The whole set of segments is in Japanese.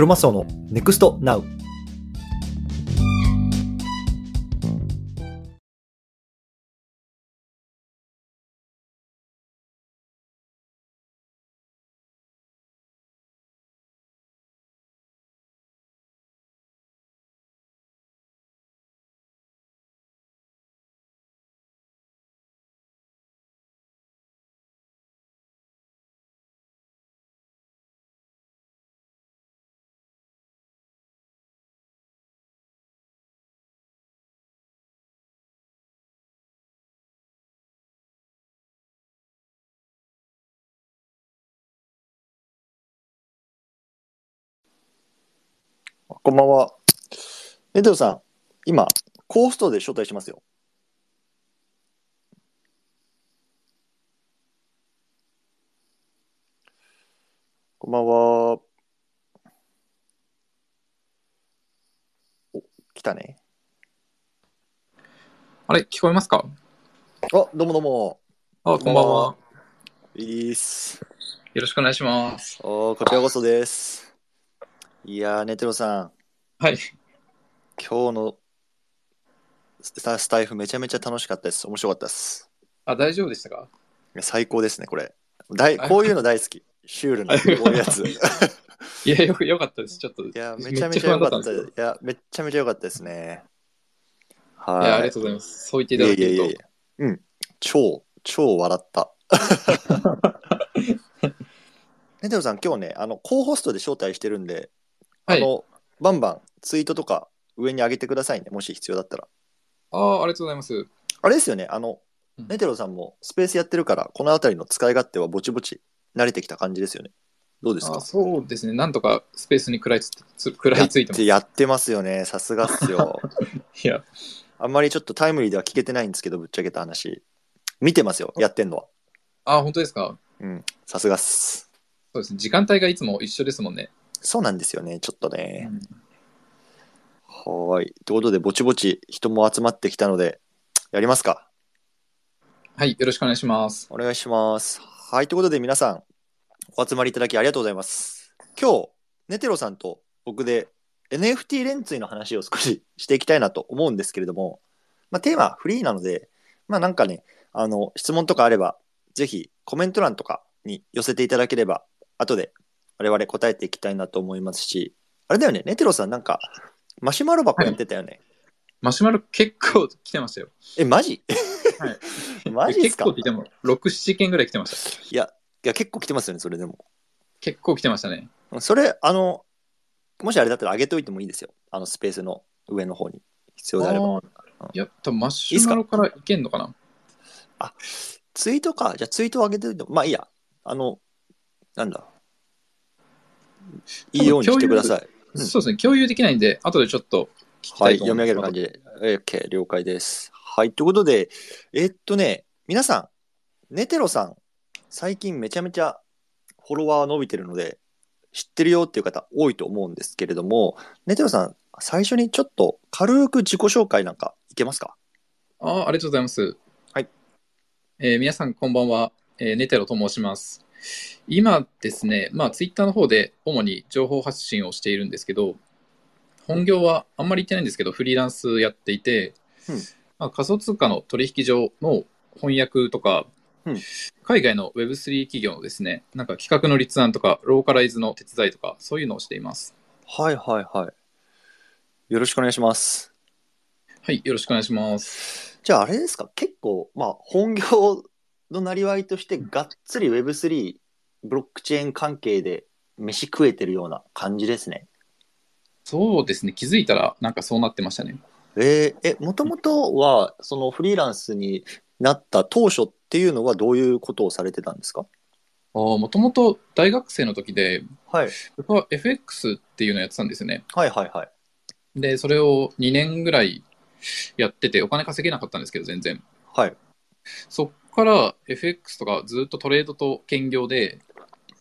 クロのネクストナウこんばんは。ネテオさん、今、コーストで招待しますよ。こんばんは。お、来たね。あれ、聞こえますか？あ、どうもどうも。あ、こんばんは。いいっす。よろしくお願いします。おこちらこそです。いやー、ネテロさん、はい。今日のスタスタイフめちゃめちゃ楽しかったです。面白かったです。あ、大丈夫でしたか？いや最高ですね、これ。大あこういうの大好き。シュールな、こういうやつ。い いや、よよかったです。ちょっと。いや、めちゃめちゃ良かった。いいや、めちゃめちゃ良かったですね。や、あはい。りがとうございます。そう言っていただけると。いやいやいやうん。超、超笑った。ネテロさん、今日ね、あの、コーホストで招待してるんで、はい。あの、バンバンツイートとか上に上げてくださいね、もし必要だったら。ああ、ありがとうございます。あれですよね、あの、うんネテロさんもスペースやってるから、この辺りの使い勝手はぼちぼち慣れてきた感じですよね。どうですか？あそうですね。なんとかスペースに食らいつつ食らいついてます。いやってやってますよね、さすがっすよ。や、あんまりちょっとタイムリーでは聞けてないんですけど、ぶっちゃけた話。見てますよ、やってんのは。あ、本当ですか？うん、さすがっす。そうですね。時間帯がいつも一緒ですもんね。そうなんですよね、ちょっとね。うんはーい。ということで、ぼちぼち人も集まってきたので、やりますか。はい。よろしくお願いします。お願いします。はい。ということで、皆さん、お集まりいただきありがとうございます。今日、ネテロさんと僕で NFT レンツイの話を少し していきたいなと思うんですけれども、まあ、テーマはフリーなので、まあなんかね、あの、質問とかあれば、ぜひコメント欄とかに寄せていただければ、後で我々答えていきたいなと思いますし、あれだよね、ネテロさんなんか、マシュマロ箱やってたよね。マシュマロ結構来てましたよ。え、マジ？はい。マジっすか？結構来ても、6、7件ぐらい来てました。いや、いや、結構来てますよね、それでも。結構来てましたね。それ、あの、もしあれだったら上げといてもいいですよ。あのスペースの上の方に。必要であれば。あーいや、多分マシュマロからいけんのかな？ツイートか？じゃあツイートを上げておいても、まあいいや。あの、なんだ？いいようにしてください。うんそうですね、共有できないんで、後でちょっと聞きたはい、いと思読います。み上げる感じで。OK、了解です。はい、ということで、えっとね、皆さん、ネテロさん、最近めちゃめちゃフォロワー伸びてるので、知ってるよっていう方多いと思うんですけれども、ネテロさん、最初にちょっと軽く自己紹介なんかいけますか？ああ、ありがとうございます。はい。えー皆さん、こんばんは。えーネテロと申します。今ですね、まあ、ツイッターの方で主に情報発信をしているんですけど、本業はあんまり言ってないんですけど、フリーランスやっていて、うんまあ、仮想通貨の取引所の翻訳とか、うん海外の Web3 企業のですね、なんか企画の立案とか、ローカライズの手伝いとか、そういうのをしています。はいはいはい。よろしくお願いします。はい、よろしくお願いします。じゃああれですか？結構、まあ本業のなりわいとしてがっつり Web3、ブロックチェーン関係で飯食えてるような感じですね。そうですね、気づいたらなんかそうなってましたね。えーえ、もともとはそのフリーランスになった当初っていうのはどういうことをされてたんですか？もともと大学生の時で、はい。僕は FX っていうのをやってたんですよね。はいはいはい。で、それを2年ぐらいやってて、お金稼げなかったんですけど、全然。はい。そっから FX とかずっとトレードと兼業で、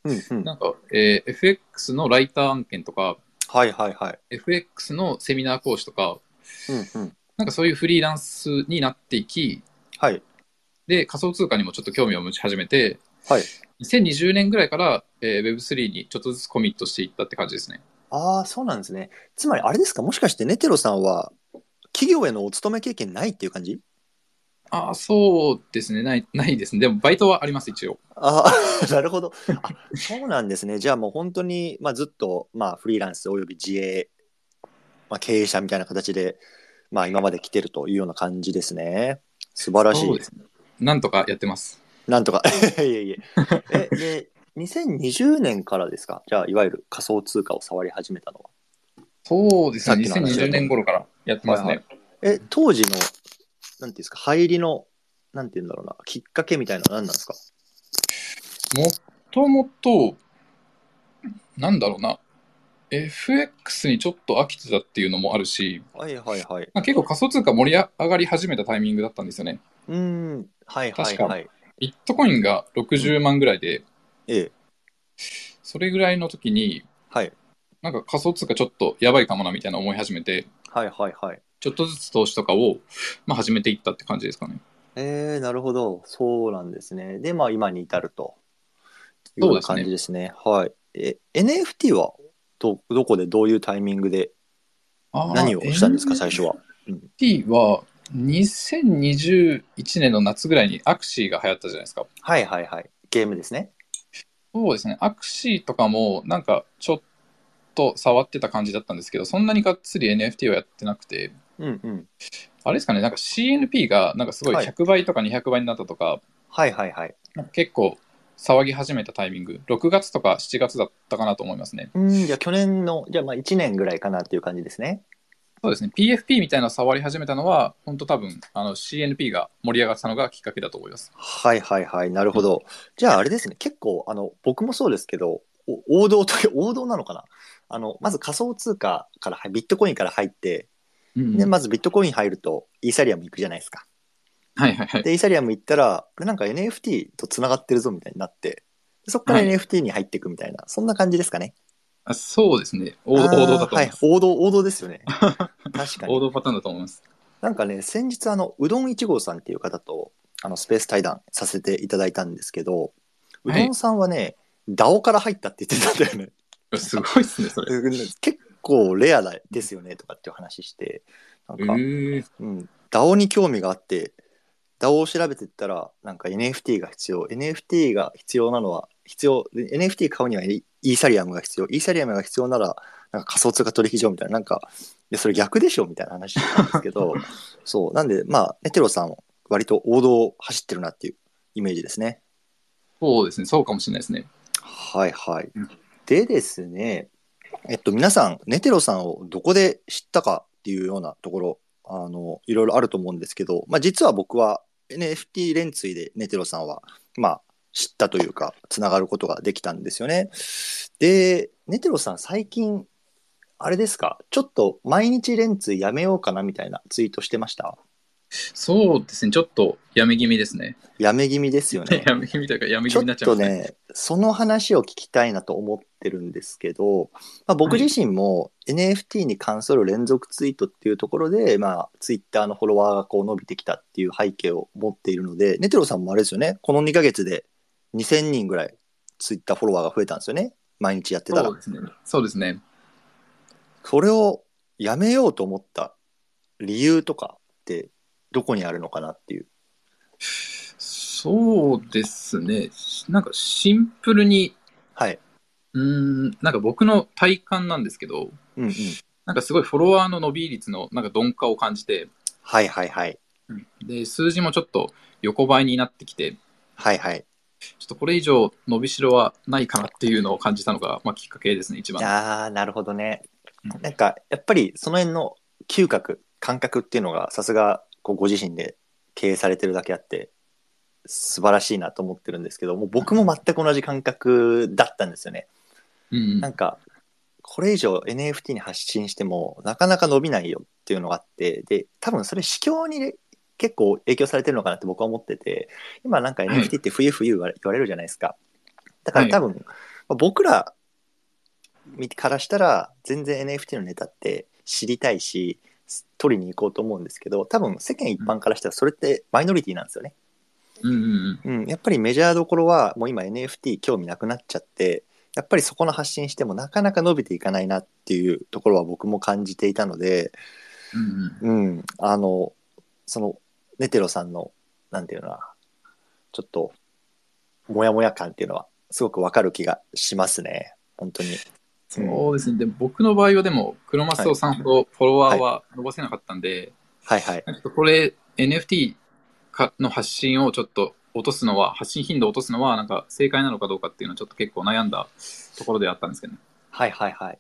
うんうん。なんか、えー FX のライター案件とか、はいはいはい。FX のセミナー講師とか、うんうん。なんかそういうフリーランスになっていき、はい。で、仮想通貨にもちょっと興味を持ち始めて、はい。2020年ぐらいから、えー Web3 にちょっとずつコミットしていったって感じですね。ああ、そうなんですね。つまりあれですか、もしかしてネテロさんは企業へのお勤め経験ないっていう感じ？ああ、そうですね。ない、ないですね。でも、バイトはあります、一応。ああ、なるほど。あ、そうなんですね。じゃあもう本当に、まあ、ずっと、まあ、フリーランスおよび自営、まあ、経営者みたいな形で、まあ、今まで来てるというような感じですね。素晴らしい。そうですね。なんとかやってます。なんとか。いえいえ。え、で、2020年からですか？じゃあ、いわゆる仮想通貨を触り始めたのは。そうですね。さっきの話だと2020年頃からやってますね。はいはえ、当時の、なんていうんですか、入りの、なんていうんだろうな、きっかけみたいなのは何なんですか？もともと、なんだろうな。FX にちょっと飽きてたっていうのもあるし、はいはいはい。まあ、結構仮想通貨盛り上がり始めたタイミングだったんですよね。うーん、はいはい確かはい。ビットコインが60万ぐらいで、ええ、それぐらいの時に、はい。なんか仮想通貨ちょっとやばいかもなみたいな思い始めて、はいはいはい。ちょっとずつ投資とかを、まあ、始めていったって感じですかね。えー、なるほど。そうなんですね。で、まあ今に至ると。いうような感じですね。はい。え、NFT はど、どこでどういうタイミングであー何をしたんですか、最初は？NFT は2021年の夏ぐらいにアクシーが流行ったじゃないですか。はいはいはい。ゲームですね。そうですね。アクシーとかもなんかちょっと触ってた感じだったんですけど、そんなにがっつり NFT をやってなくて、うんうん。あれですかね、なんか CNP がなんかすごいはい100倍とか200倍になったとか、はいはいはい。なんか結構騒ぎ始めたタイミング、6月とか7月だったかなと思いますね。うん、じゃあ去年の、じゃあまあ1年ぐらいかなっていう感じですね。そうですね。PFP みたいなの触り始めたのは、本当多分あの CNP が盛り上がったのがきっかけだと思います。はいはいはい。なるほど。じゃああれですね。結構、あの、僕もそうですけど、お王道という、王道なのかなあの、まず仮想通貨から入、ビットコインから入って、うんで、まずビットコイン入ると、イーサリアム行くじゃないですか。はいはいはい。で、イーサリアム行ったら、これなんか NFT と繋がってるぞみたいになって、でそこからはい NFT に入っていくみたいな、そんな感じですかね。あそうですね。王道だと思います。はい、王道、王道ですよね。確かに。王道パターンだと思います。なんかね、先日、あの、うどん1号さんっていう方と、あの、スペース対談させていただいたんですけど、うはいどんさんはね、DAO から入ったって言ってたんだよね。すごいっすね、それ。うん結構レアだですよねとかっていう話して、なんえか、ー、うん、DAO に興味があって、DAO を調べてったら、なんか NFT が必要。NFT が必要なのは、必要、で NFT 買うにはイーサリアムが必要。イーサリアムが必要なら、なんか仮想通貨取引所みたいな、なんか、いや、それ逆でしょみたいな話なんですけど、そう。なんで、まあ、ネテロさん、割と王道を走ってるなっていうイメージですね。そうですね、そうかもしれないですね。はいはいうん。でですね、えっと、皆さん、ネテロさんをどこで知ったかっていうようなところ、あの、いろいろあると思うんですけど、まあ、実は僕は NFT 連追でネテロさんは、まあ、知ったというか、つながることができたんですよね。で、ネテロさん、最近、あれですか、ちょっと毎日連追やめようかなみたいなツイートしてました？そうですね、ちょっとやめ気味ですね。やめ気味ですよね。やめ気味というか、やめ気ちょっ味になっちゃいますね。とね、その話を聞きたいなと思ってるんですけど、まあ、僕自身も NFT に関する連続ツイートっていうところで、まあ、ツイッターのフォロワーがこう伸びてきたっていう背景を持っているので、ネテロさんもあれですよね、この2ヶ月で2000人ぐらいツイッターフォロワーが増えたんですよね、毎日やってたらそう。ですね。そうですね。それをやめようと思った理由とかってどこにあるのかなっていう。そうですね。なんかシンプルに、はい。うーん、なんか僕の体感なんですけど、うんうん。なんかすごいフォロワーの伸び率のなんか鈍化を感じて、はいはいはい。で、数字もちょっと横ばいになってきて、はいはい。ちょっとこれ以上伸びしろはないかなっていうのを感じたのが、まあ、きっかけですね、一番。ああ、なるほどねうん。なんか、やっぱりその辺の嗅覚、感覚っていうのが、さすが、こう、ご自身で経営されてるだけあって、素晴らしいなと思ってるんですけど、もう僕も全く同じ感覚だったんですよね。うんなんか、これ以上 NFT に発信しても、なかなか伸びないよっていうのがあって、で、多分それ、市況に結構影響されてるのかなって僕は思ってて、今なんかはい NFT って冬冬言われ言われるじゃないですか。だから多分、まあ僕らからしたら、全然 NFT のネタって知りたいし、取りに行こうと思うんですけど、多分世間一般からしたらそれってマイノリティなんですよね。うんうんうんうん、やっぱりメジャーどころはもう今 NFT 興味なくなっちゃって、やっぱりそこの発信してもなかなか伸びていかないなっていうところは僕も感じていたので、うんうんうん、あの、その、ネテロさんの、なんていうのかな、ちょっと、もやもや感っていうのは、すごくわかる気がしますね。本当に。そうですね。で僕の場合はでも、クロマスオさんほどフォロワーは伸ばせなかったんで、はいはい。これ NFT かの発信をちょっと落とすのは、発信頻度を落とすのは、なんか正解なのかどうかっていうのはちょっと結構悩んだところではあったんですけどね。はいはいはい。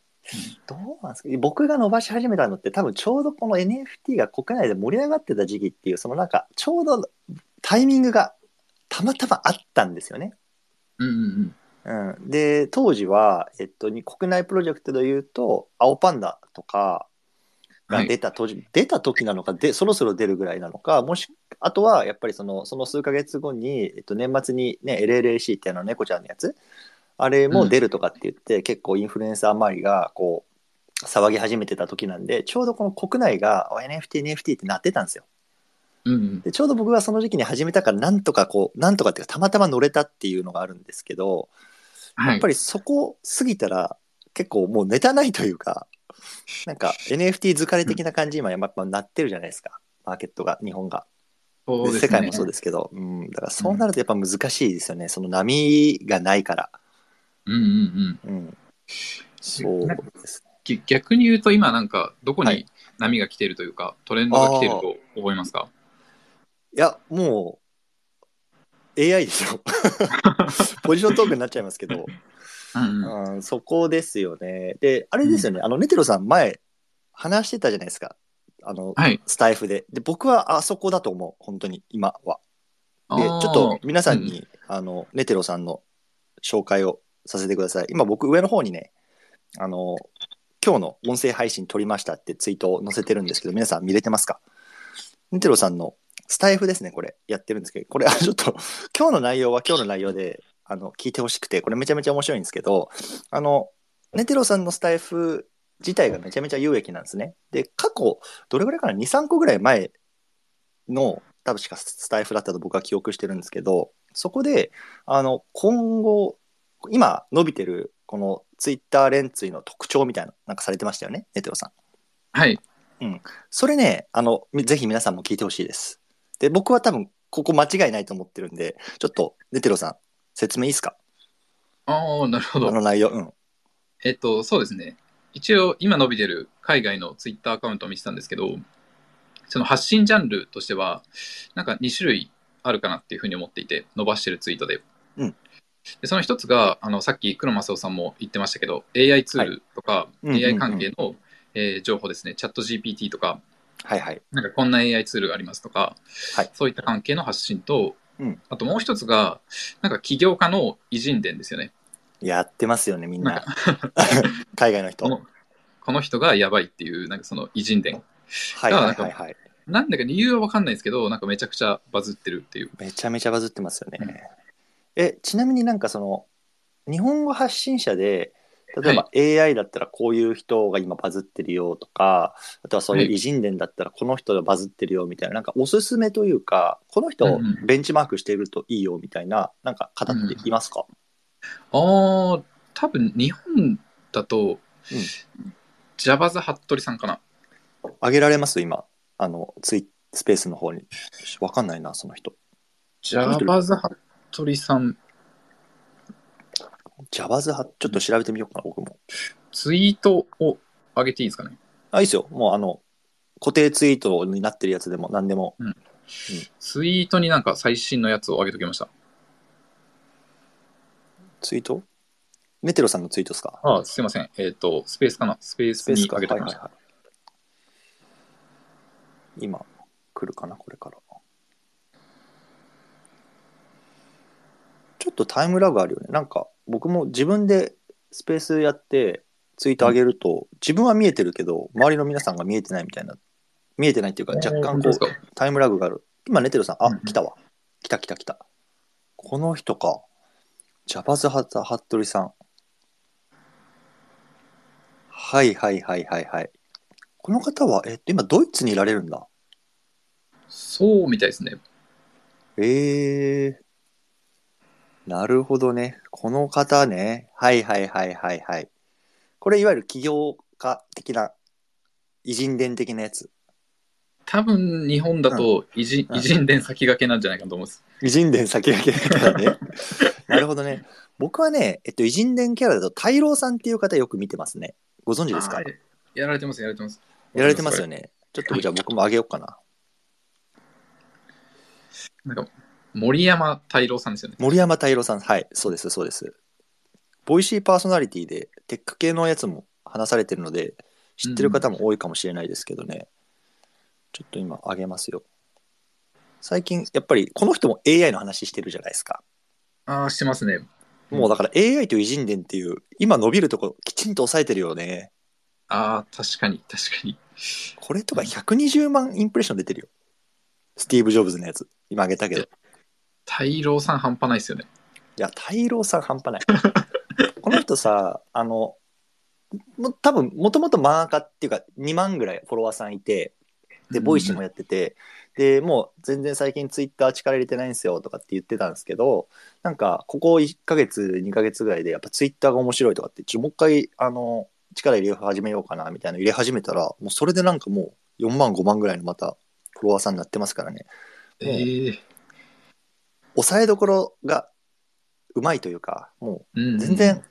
どうなんですか？僕が伸ばし始めたのって多分ちょうどこの NFT が国内で盛り上がってた時期っていうそのなんかちょうどタイミングがたまたまあったんですよね。うんうんうん。うん、で当時は、えっと、に国内プロジェクトでいうと青パンダとかが出た当時、出た時なのかでそろそろ出るぐらいなのかもしあとはやっぱりそのその数ヶ月後に、えっと、年末にね LLAC ってあの猫ちゃんのやつあれも出るとかって言って、結構インフルエンサー周りがこう騒ぎ始めてた時なんでちょうどこの国内が NFT、NFT ってなってたんですよ。うんうん。でちょうど僕がその時期に始めたからなんとかこうなんとかっていうかたまたま乗れたっていうのがあるんですけどはい。やっぱりそこ過ぎたら結構もうネタないというかなんか NFT 疲れ的な感じ今やっぱなってるじゃないですか。マーケットが日本が。ね。世界もそうですけど、うん、だからそうなるとやっぱ難しいですよね、その波がないから。うんうんうん。うん、そうです。ね。ぎ逆に言うと今なんかどこにはい。波が来てるというか、トレンドが来てると思いますか？いや、もう AI ですよ。ポジショントークになっちゃいますけど、うんうん。うん、そこですよね。で、あれですよね、あの、ネテロさん前話してたじゃないですか。あの、はい。スタイフで。で、僕はあそこだと思う、本当に、今は。で、ちょっと皆さんに、あの、ネテロさんの紹介をさせてください。今僕上の方にね、あの、今日の音声配信撮りましたってツイートを載せてるんですけど、皆さん見れてますか？ネテロさんのスタイフですね、これ、やってるんですけど、これ、あちょっと、今日の内容は今日の内容で、あの、聞いてほしくて、これめちゃめちゃ面白いんですけど、あの、ネテロさんのスタイフ自体がめちゃめちゃ有益なんですね。で、過去、どれぐらいかな、2、3個ぐらい前の、多分しかスタイフだったと僕は記憶してるんですけど、そこで、あの、今後、今伸びてる、このツイッター連追の特徴みたいな、なんかされてましたよね、ネテロさん。はい。それね、あの、みぜひ皆さんも聞いてほしいです。で、僕は多分、ここ間違いないと思ってるんで、ちょっと、ネテロさん、説明いいですか？ああ、なるほど。あの内容。うん。えっと、そうですね。一応、今伸びてる海外のツイッターアカウントを見てたんですけど、その発信ジャンルとしては、なんか2種類あるかなっていうふうに思っていて、伸ばしてるツイートで。うんでその一つが、あのさっき黒正夫さんも言ってましたけど、AI ツールとか、うんうんうん AI 関係の、えー情報ですね、チャット GPT とか、はいはい。なんかこんな AI ツールがありますとか、はいそういった関係の発信と、うんあともう一つが、なんか起業家の偉人伝ですよね。やってますよね、みんなんな。海外の人。このこの人がやばいっていう、なんかその偉人伝。はいはいはいはい。なんだか理由は分かんないですけど、なんかめちゃくちゃバズってるっていう。めちゃめちゃバズってますよね。え、ちなみになんかその、日本語発信者で、例えば AI だったらこういう人が今バズってるよとか、あとはそういうはい。偉人伝だったらこの人がバズってるよみたいな、なんかおすすめというか、この人をうんうん。ベンチマークしているといいよみたいな、なんか方っていますか、ああ、多分日本だと、ジャバズ・ハットリさんかな。あげられます？今、あの、ツイスペースの方に。わかんないな、その人。ジャバズ・ハットリさん、ジャバズは、ちょっと調べてみようかな、僕も。ツイートを上げていいですかね？あ、いいですよ。もうあの、固定ツイートになってるやつでも何でも。ツイートになんか最新のやつを上げときました。ツイート？ネテロさんのツイートですか？ああ、すいません。えっ、と、スペースかな？スペースに。上げときました。はいはいはい。今、来るかな、これから。ちょっとタイムラグあるよね。なんか、僕も自分でスペースやって、ツイート上げると、自分は見えてるけど、周りの皆さんが見えてないみたいな。見えてないっていうか、若干こうタイムラグがある。今、ネテロさん、あうんうん、来たわ。来た来た来た。この人か。ジャバズハザ・ハットリさん。はいはいはいはいはい。この方は、えっと、今、ドイツにいられるんだ。そうみたいですね。えー。なるほどね。この方ね。はいはいはいはいはい。これいわゆる起業家的な、偉人伝的なやつ。多分日本だと偉人,、うん偉人伝先駆けなんじゃないかと思うんです。偉人伝先駆けだからね。なるほどね。僕はね、えっと、偉人伝キャラだと、太郎さんっていう方よく見てますね。ご存知ですか？やられてます、やられてます。やられてますよね。ね。ちょっとじゃあ僕もあげようかな。なんか、森山太郎さんですよね。森山太郎さん。はい、そうです、そうです。ボイシーパーソナリティでテック系のやつも話されてるので、知ってる方も多いかもしれないですけどね。ちょっと今あげますよ。最近、やっぱりこの人も AI の話してるじゃないですか。ああ、してますね。もうだから AI と偉人伝っていう、今伸びるとこきちんと抑えてるよね。ああ、確かに、確かに。これとか120万インプレッション出てるよ。スティーブ・ジョブズのやつ。今あげたけど。い太郎さん半端ないですよね。や、太郎さん半端ない。この人さ、あの、も多分もともと漫画家っていうか2万ぐらいフォロワーさんいて、で、 Voicy もやってて、で、もう全然最近ツイッター力入れてないんですよとかって言ってたんですけど、なんか、ここ1ヶ月、2ヶ月ぐらいで、やっぱツイッターが面白いとかって、ちょもう一回、あの、力入れ始めようかなみたいなの入れ始めたら、もうそれでなんかもう4万、5万ぐらいのまたフォロワーさんになってますからね。ええ抑えどころがうまいというか、もうんう全然、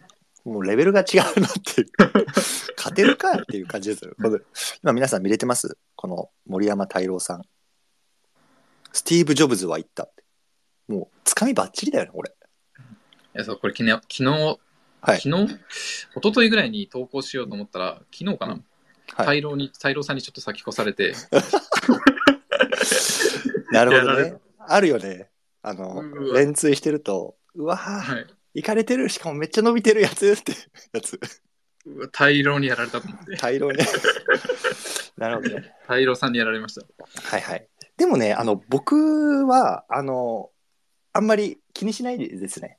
もうレベルが違うなっていう、勝てるかっていう感じですよ。今皆さん見れてます？この森山太郎さん。スティーブ・ジョブズは言ったって。もう、つかみばっちりだよね、これ。いやそうこれ昨日、昨日、はい。昨日、一昨日ぐらいに投稿しようと思ったら、昨日かな、はい太郎に、太郎さんにちょっと先越されて、なるほどね。あるよね。あの連追してると、うわー、はい、いかれてる、しかもめっちゃ伸びてるやつってやつ。うわ太郎にやられたと思って、大量ね。なるほどね。太郎さんにやられました。はいはい。でもね、あの、僕は、あの、あんまり気にしないですね。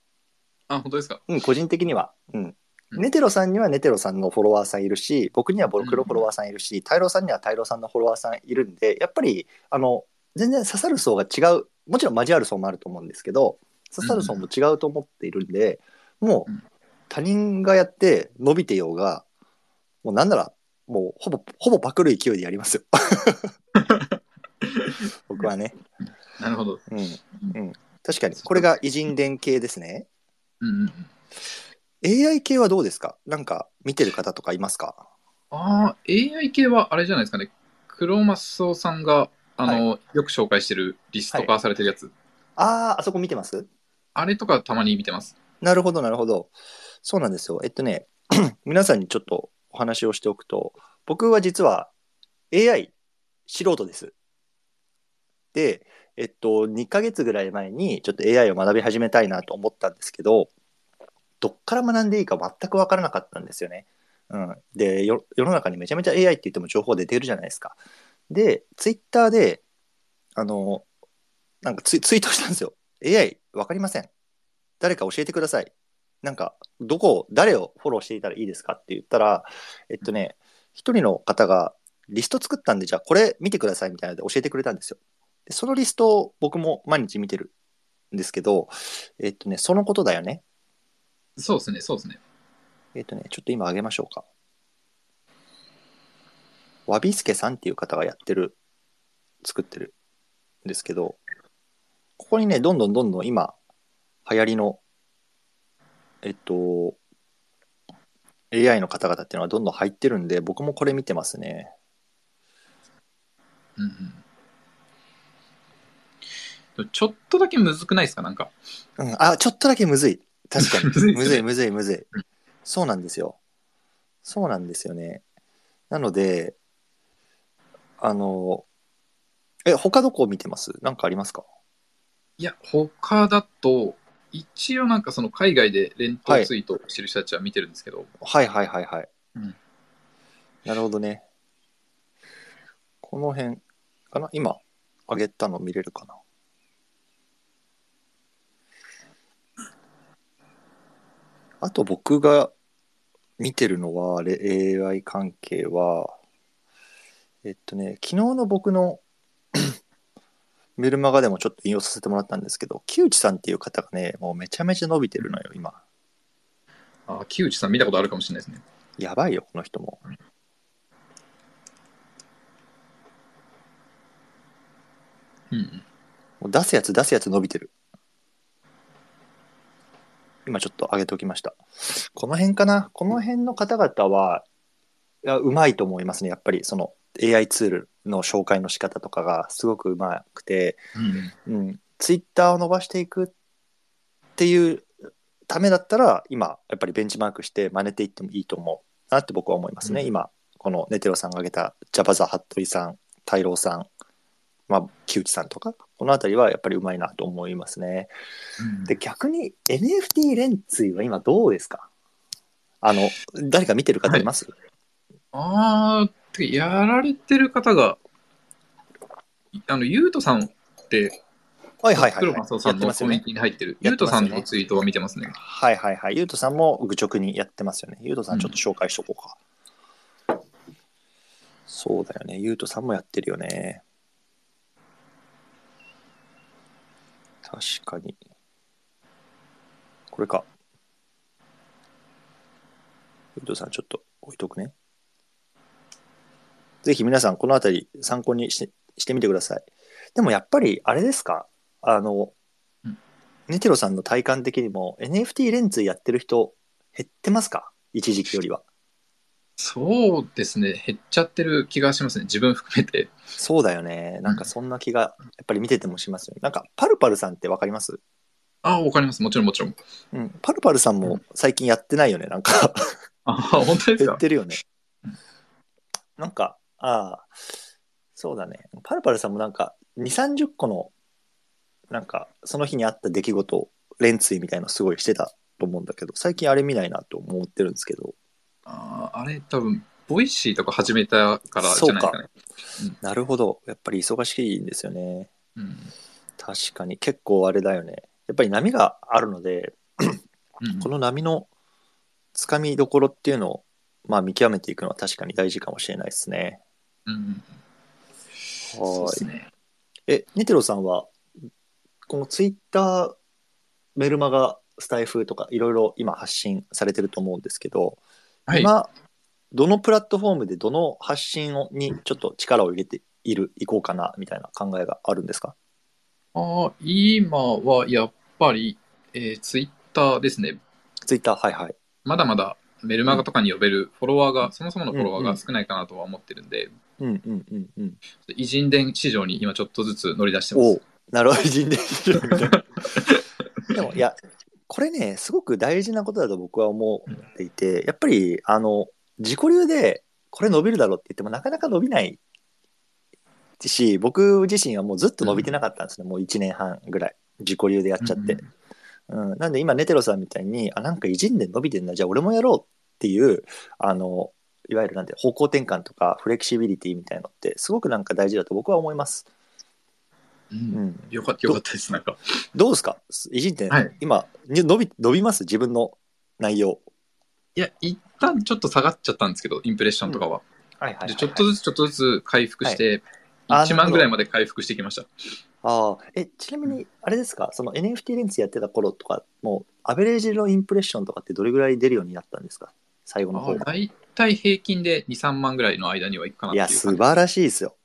あ、本当ですか？うん、個人的には。うん。うんネテロさんにはネテロさんのフォロワーさんいるし、僕には僕のフォロワーさんいるし、太郎さんには太郎さんのフォロワーさんいるんで、やっぱり、あの、全然刺さる層が違う。もちろん交わる層もあると思うんですけど、刺さる層も違うと思っているんで、もううん他人がやって伸びてようが、もうなんなら、もうほぼ、ほぼパクる勢いでやりますよ。僕はね。なるほど。うん。うん。確かに。これが偉人伝系ですね。うん AI 系はどうですか？なんか見てる方とかいますか？ああ、AI 系はあれじゃないですかね。黒マスオさんが、あの、よく紹介してるリスト化されてるやつ。ああ、あそこ見てます？あれとかたまに見てます。なるほど、なるほど。そうなんですよ。えっとね、皆さんにちょっとお話をしておくと、僕は実は AI 素人です。で、えっと、2ヶ月ぐらい前にちょっと AI を学び始めたいなと思ったんですけど、どっから学んでいいか全く分からなかったんですよね。うん、でよ世の中にめちゃめちゃ AI って言っても情報出てるじゃないですか。で、ツイッターで、あの、なんかツイツイートしたんですよ。AI 分かりません。誰か教えてください。なんか、どこを、誰をフォローしていたらいいですかって言ったら、えっとね、一人の方がリスト作ったんで、じゃあこれ見てくださいみたいなので教えてくれたんですよ。でそのリストを僕も毎日見てるんですけど、えっとね、そのことだよね。そうですね、そうですね。えっとね、ちょっと今あげましょうか。わびすけさんっていう方がやってる、作ってるんですけど、ここにね、どんどんどんどん今、流行りの、えっと、AI の方々っていうのはどんどん入ってるんで、僕もこれ見てますね。うんうん、ちょっとだけむずくないですか？なんか。うん、あ、ちょっとだけむずい。確かに。むずいむずい、むずい。そうなんですよ。そうなんですよね。なので、あの、え、他どこを見てます？なんかありますか？いや、他だと、一応なんかその海外で連投ツイートしてる人たちは見てるんですけど、はいはいはいはい。うん。なるほどね。この辺かな？今、上げたの見れるかな？あと僕が見てるのは、れ AI 関係は、えっとね、昨日の僕のメルマガでもちょっと引用させてもらったんですけど、木内さんっていう方がね、もうめちゃめちゃ伸びてるのよ、今。あ、木内さん見たことあるかもしれないですね。やばいよ、この人も。うん。もう出すやつ出すやつ伸びてる。今ちょっと上げておきました。この辺かな？この辺の方々は、いや、うまいと思いますね。やっぱりその AI ツールの紹介の仕方とかがすごくうまくて、うん。うん、ツイッターを伸ばしていくっていうためだったら、今、やっぱりベンチマークして真似ていってもいいと思うなって僕は思いますね。うん今、このネテロさんが挙げたジャバザ・ハットリさん、タイローさん、まあ、木内さんとか、このあたりはやっぱりうまいなと思いますね。で、逆に NFT 連追は今どうですか？あの、誰か見てる方います、あー、てかやられてる方が、あの、ゆうとさんって、はいはいはい、黒はい。マスオさんのコミュニティに入ってる、ゆうとさんのツイートを見てますね。はいはいはい。ゆうとさんも愚直にやってますよね。ゆうとさんちょっと紹介しとこうか。そうだよね。ゆうとさんもやってるよね。確かに。これか。ゆうとさんちょっと置いとくね。ぜひ皆さんこのあたり参考にしてしてみてください。でもやっぱりあれですか？あの、うんネテロさんの体感的にも NFT レンツやってる人減ってますか？一時期よりは。そうですね、減っちゃってる気がしますね、自分含めて。そうだよね。なんかそんな気がやっぱり見ててもしますよね。なんかパルパルさんってわかります？あ、わかります、もちろんもちろん。うん。パルパルさんも最近やってないよね。なんかあ、本当ですか？減ってるよね。なんか、ああ、そうだね。パルパルさんもなんか2、30個のなんかその日にあった出来事を連ツイみたいなのすごいしてたと思うんだけど、最近あれ見ないなと思ってるんですけど。あーあれ、多分 Voicy とか始めたからじゃないですかね。なるほど。やっぱり忙しいんですよね。うん確かに結構あれだよね。やっぱり波があるので、うんこの波のつかみどころっていうのを、まあ、見極めていくのは確かに大事かもしれないですね。うんそうはい。ですね。え、ネテロさんは、このツイッター、メルマガ、スタイフとかいろいろ今発信されてると思うんですけど、はい。今、どのプラットフォームでどの発信をにちょっと力を入れている、いこうかな、みたいな考えがあるんですか？あー今はやっぱり、えー、ツイッターですね。ツイッター、はいはい。まだまだメルマガとかに呼べるフォロワーが、そもそものフォロワーが少ないかなとは思ってるんで、うんうんうんうん。偉人伝市場に今ちょっとずつ乗り出してまおす。なるほど、人伝みたいな。でも、いや、これね、すごく大事なことだと僕は思っていて、やっぱり、あの、自己流でこれ伸びるだろうって言ってもなかなか伸びないし、僕自身はもうずっと伸びてなかったんですね。もう1年半ぐらい。自己流でやっちゃって。うん、なんで今、ネテロさんみたいに、あ、なんか偉人伝伸びてんだ、じゃあ俺もやろうっていう、あの、いわゆるなんて方向転換とかフレキシビリティみたいなのってすごくなんか大事だと僕は思います。うんうん。よかった、よかったです。なんか。どうですか？偉人って、はい今に伸び伸びます？自分の内容。いや、一旦ちょっと下がっちゃったんですけど、インプレッションとかは。はいはでちょっとずつちょっとずつ回復して、1あなるほど万ぐらいまで回復してきました。ああえちなみにあれですか？その NFT レンズやってた頃とかもうアベレージのインプレッションとかってどれぐらい出るようになったんですか？最後の方あ大体平均で2、3万ぐらいの間にはいくかなっいいう感じ。素晴らしいですよ。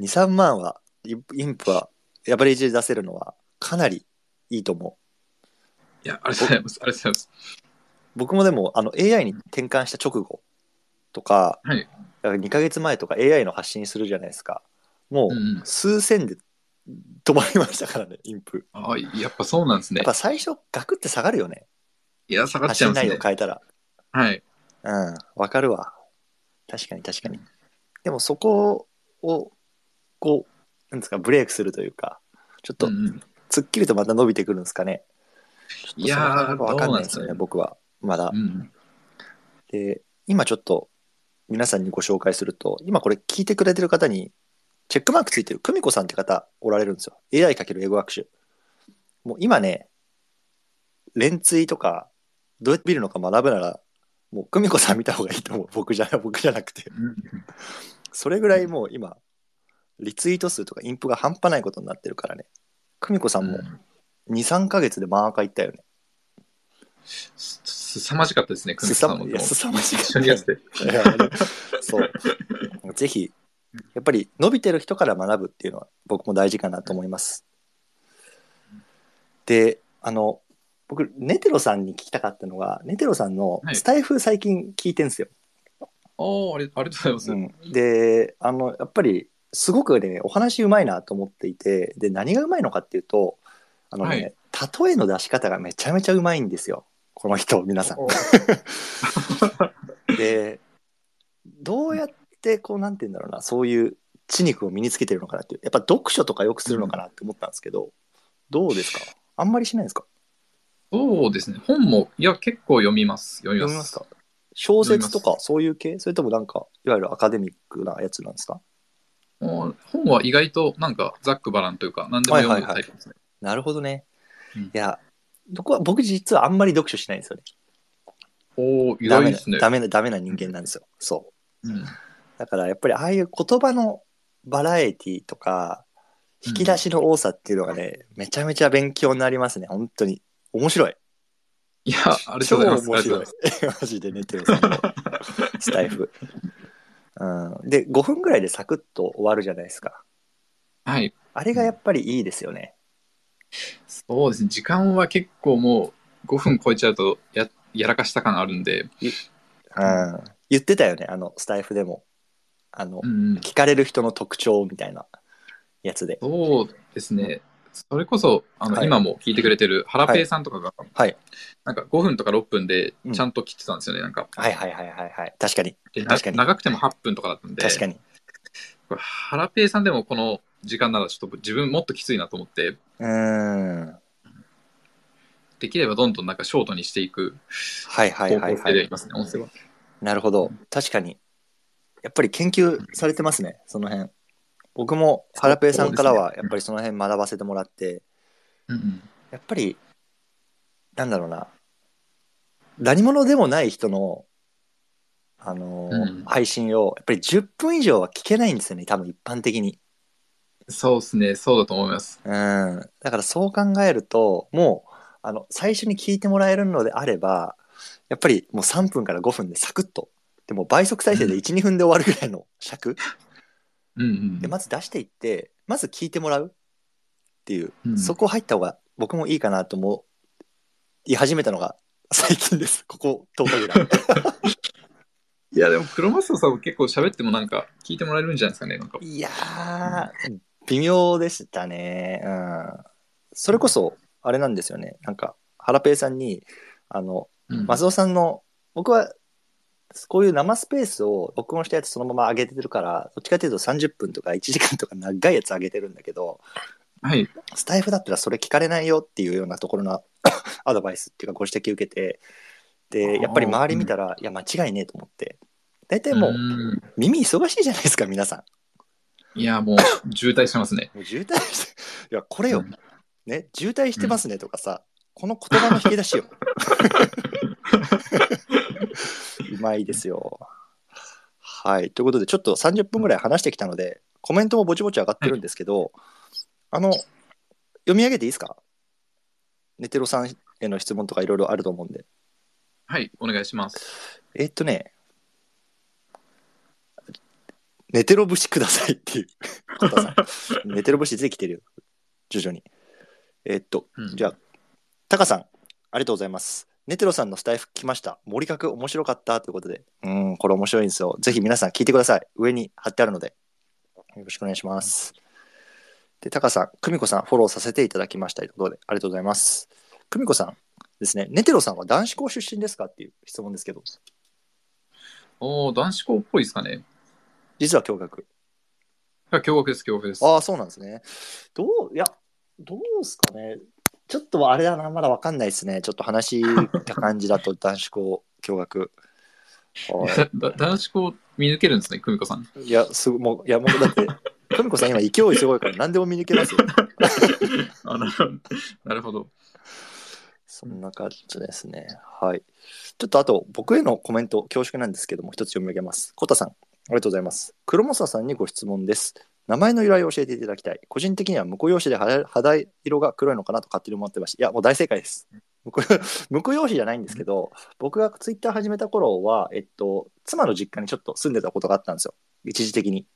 23万はインインプはアベレージで出せるのはかなりいいと思う。いや、ありがとうございます。ありがとうございます。僕もでもあの AI に転換した直後とか、はい。だから2ヶ月前とか AI の発信するじゃないですか。もうんううん。数千で止まりましたからねインプ。あやっぱそうなんですね。やっ。ぱ最初ガクって下がるよね。いや、下がっちゃいますね。変えたら。はい。うんわかるわ。確かに確かに。でもそこをこうなんですかブレイクするというかちょっとうんうん。突っ切るとまた伸びてくるんですかね、ちょっといやーその辺はわかんないですよねどうなんですかね。僕は。まだ。うん。で今ちょっと皆さんにご紹介すると今これ聞いてくれてる方にチェックマークついてる。久美子さんって方おられるんですよ。AI× 英語学習。もう今ね連追とかどうやって見るのか学ぶならもう久美子さん見た方がいいと思う。僕じゃ僕じゃなくて。うんそれぐらいもう今リツイート数とかインプが半端ないことになってるからね。久美子さんもうん。23ヶ月でマーカーいったよね。すす凄まじかったですね、久美子さんも。すさまじかった。一緒にやって。そう。ぜひ、やっぱり伸びてる人から学ぶっていうのは僕も大事かなと思います。で、あの、僕、ネテロさんに聞きたかったのが、ネテロさんのはいスタイフ最近聞いてんすよ。おーありありがとうございます。うん、で、あの、やっぱり、すごくね、お話うまいなと思っていて、で、何がうまいのかっていうと、あのね、例えの出し方がめちゃめちゃうまいんですよ。この人、皆さん。でどうやってこうなんて言うんだろうなそういう知肉を身につけてるのかなっていうやっぱ読書とかよくするのかなって思ったんですけど、どうですか？あんまりしないですか？そうですね。本も、いや、結構読みます。読みます。読みますか？小説と読かそういう系？それともなんかいわゆるアカデミックなやつなんですか？本は意外となんかざっくばらんというか、何でも読むタイプですね。なるほどね、うん。いや僕は僕実はあんまり読書しないんですよね。おお意ダメな外ですね。ダメなダメな人間なんですよ。そう。うんだからやっぱりああいう言葉のバラエティとか引き出しの多さっていうのがね、めちゃめちゃ勉強になりますね本当に面白いいや、ありがとうございます。超面白い。マジで寝てるさんの スタイフ。うん、で、5分ぐらいでサクッと終わるじゃないですか。すはい。あれがやっぱりいいですよね。そうですね。時間は結構もう5分超えちゃうとややらかした感あるんで、うん。言ってたよね、あの、スタイフでも。あの、うんうん、聞かれる人の特徴みたいなやつで。そうですね。それこそ、あの、はい今も聞いてくれてるハラペイさんとかが、はい。なんか5分とか6分でちゃんと切ってたんですよね。なんかはいはいはいはいはい。確かに。でな確かに長くても8分とかだったんで、確かに。これハラペイさんでもこの時間ならちょっと自分もっときついなと思って、うーん。できればどんどんなんかショートにしていくはいはいはいはい。いますね、音声は。なるほど。確かに。やっぱり研究されてますね、その辺。僕もハラペイさんからはやっぱりその辺学ばせてもらって、やっぱり、なんだろうな、何者でもない人の、あのーうん配信を、やっぱり10分以上は聞けないんですよね、多分一般的に。そうですね、そうだと思います。うん。だからそう考えると、もう、あの、最初に聞いてもらえるのであれば、やっぱりもう3分から5分でサクッと、でも倍速再生で1、2分で終わるぐらいの尺うんうんで、まず出していって、まず聞いてもらうっていう、うんそこ入った方が僕もいいかなと思い始めたのが最近です。ここ10日ぐらい。いや、でも、黒マスターさんも結構喋ってもなんか聞いてもらえるんじゃないですかね。なんかいやー、微妙でしたね。うん。それこそ、あれなんですよね。なんか、ハラペイさんに、あの、うん松尾さんの、僕は、こういう生スペースを録音したやつそのまま上げてるから、どっちかというと30分とか1時間とか長いやつ上げてるんだけど、はい。スタイフだったらそれ聞かれないよっていうようなところの アドバイスっていうかご指摘受けて、で、やっぱり周り見たら、いや、間違いねえと思って。大体もう、ん耳忙しいじゃないですか、皆さん。いや、もう 渋滞してますね。もう渋滞して、いや、これよ、うんね、渋滞してますねとかさ、この言葉の引き出しよ。うまいですよ。はい。ということで、ちょっと30分ぐらい話してきたので、コメントもぼちぼち上がってるんですけど、あの、読み上げていいですか？ネテロさんへの質問とかいろいろあると思うんで。はい、お願いします。えーっとね、ネテロ節くださいっていう。ネテロ節出てきてるよ、徐々に。えーっと、うんじゃあ、タカさん、ありがとうございます。ネテロさんのスタイフ来ました。森角面白かったということで。うん、これ面白いんですよ。ぜひ皆さん聞いてください。上に貼ってあるので。よろしくお願いします。で、タカさん、久美子さん、フォローさせていただきましたということで、ありがとうございます。久美子さんですね、ネテロさんは男子校出身ですかっていう質問ですけど、おー男子校っぽいですかね。実は共学。いや驚愕です、驚愕です。ああ、そうなんですね。どう、いや、どうですかね。ちょっとあれだな、まだわかんないですね。ちょっと話した感じだと男子校共学。は だ男子校見抜けるんですね、久美子さん。いいや、すごもう、いや、もうだって、久美子さん今勢いすごいから何でも見抜けますよ。あななるほど。そんな感じですね。はい。ちょっとあと、僕へのコメント、恐縮なんですけども、一つ読み上げます。コタさん、ありがとうございます。黒モサさんにご質問です。名前の由来を教えていただきたい。個人的には婿養子で肌肌色が黒いのかなと勝手に思ってました。いや、もう大正解です。婿 婿養子じゃないんですけど、僕がツイッター始めた頃は、えっと、妻の実家にちょっと住んでたことがあったんですよ。一時的に。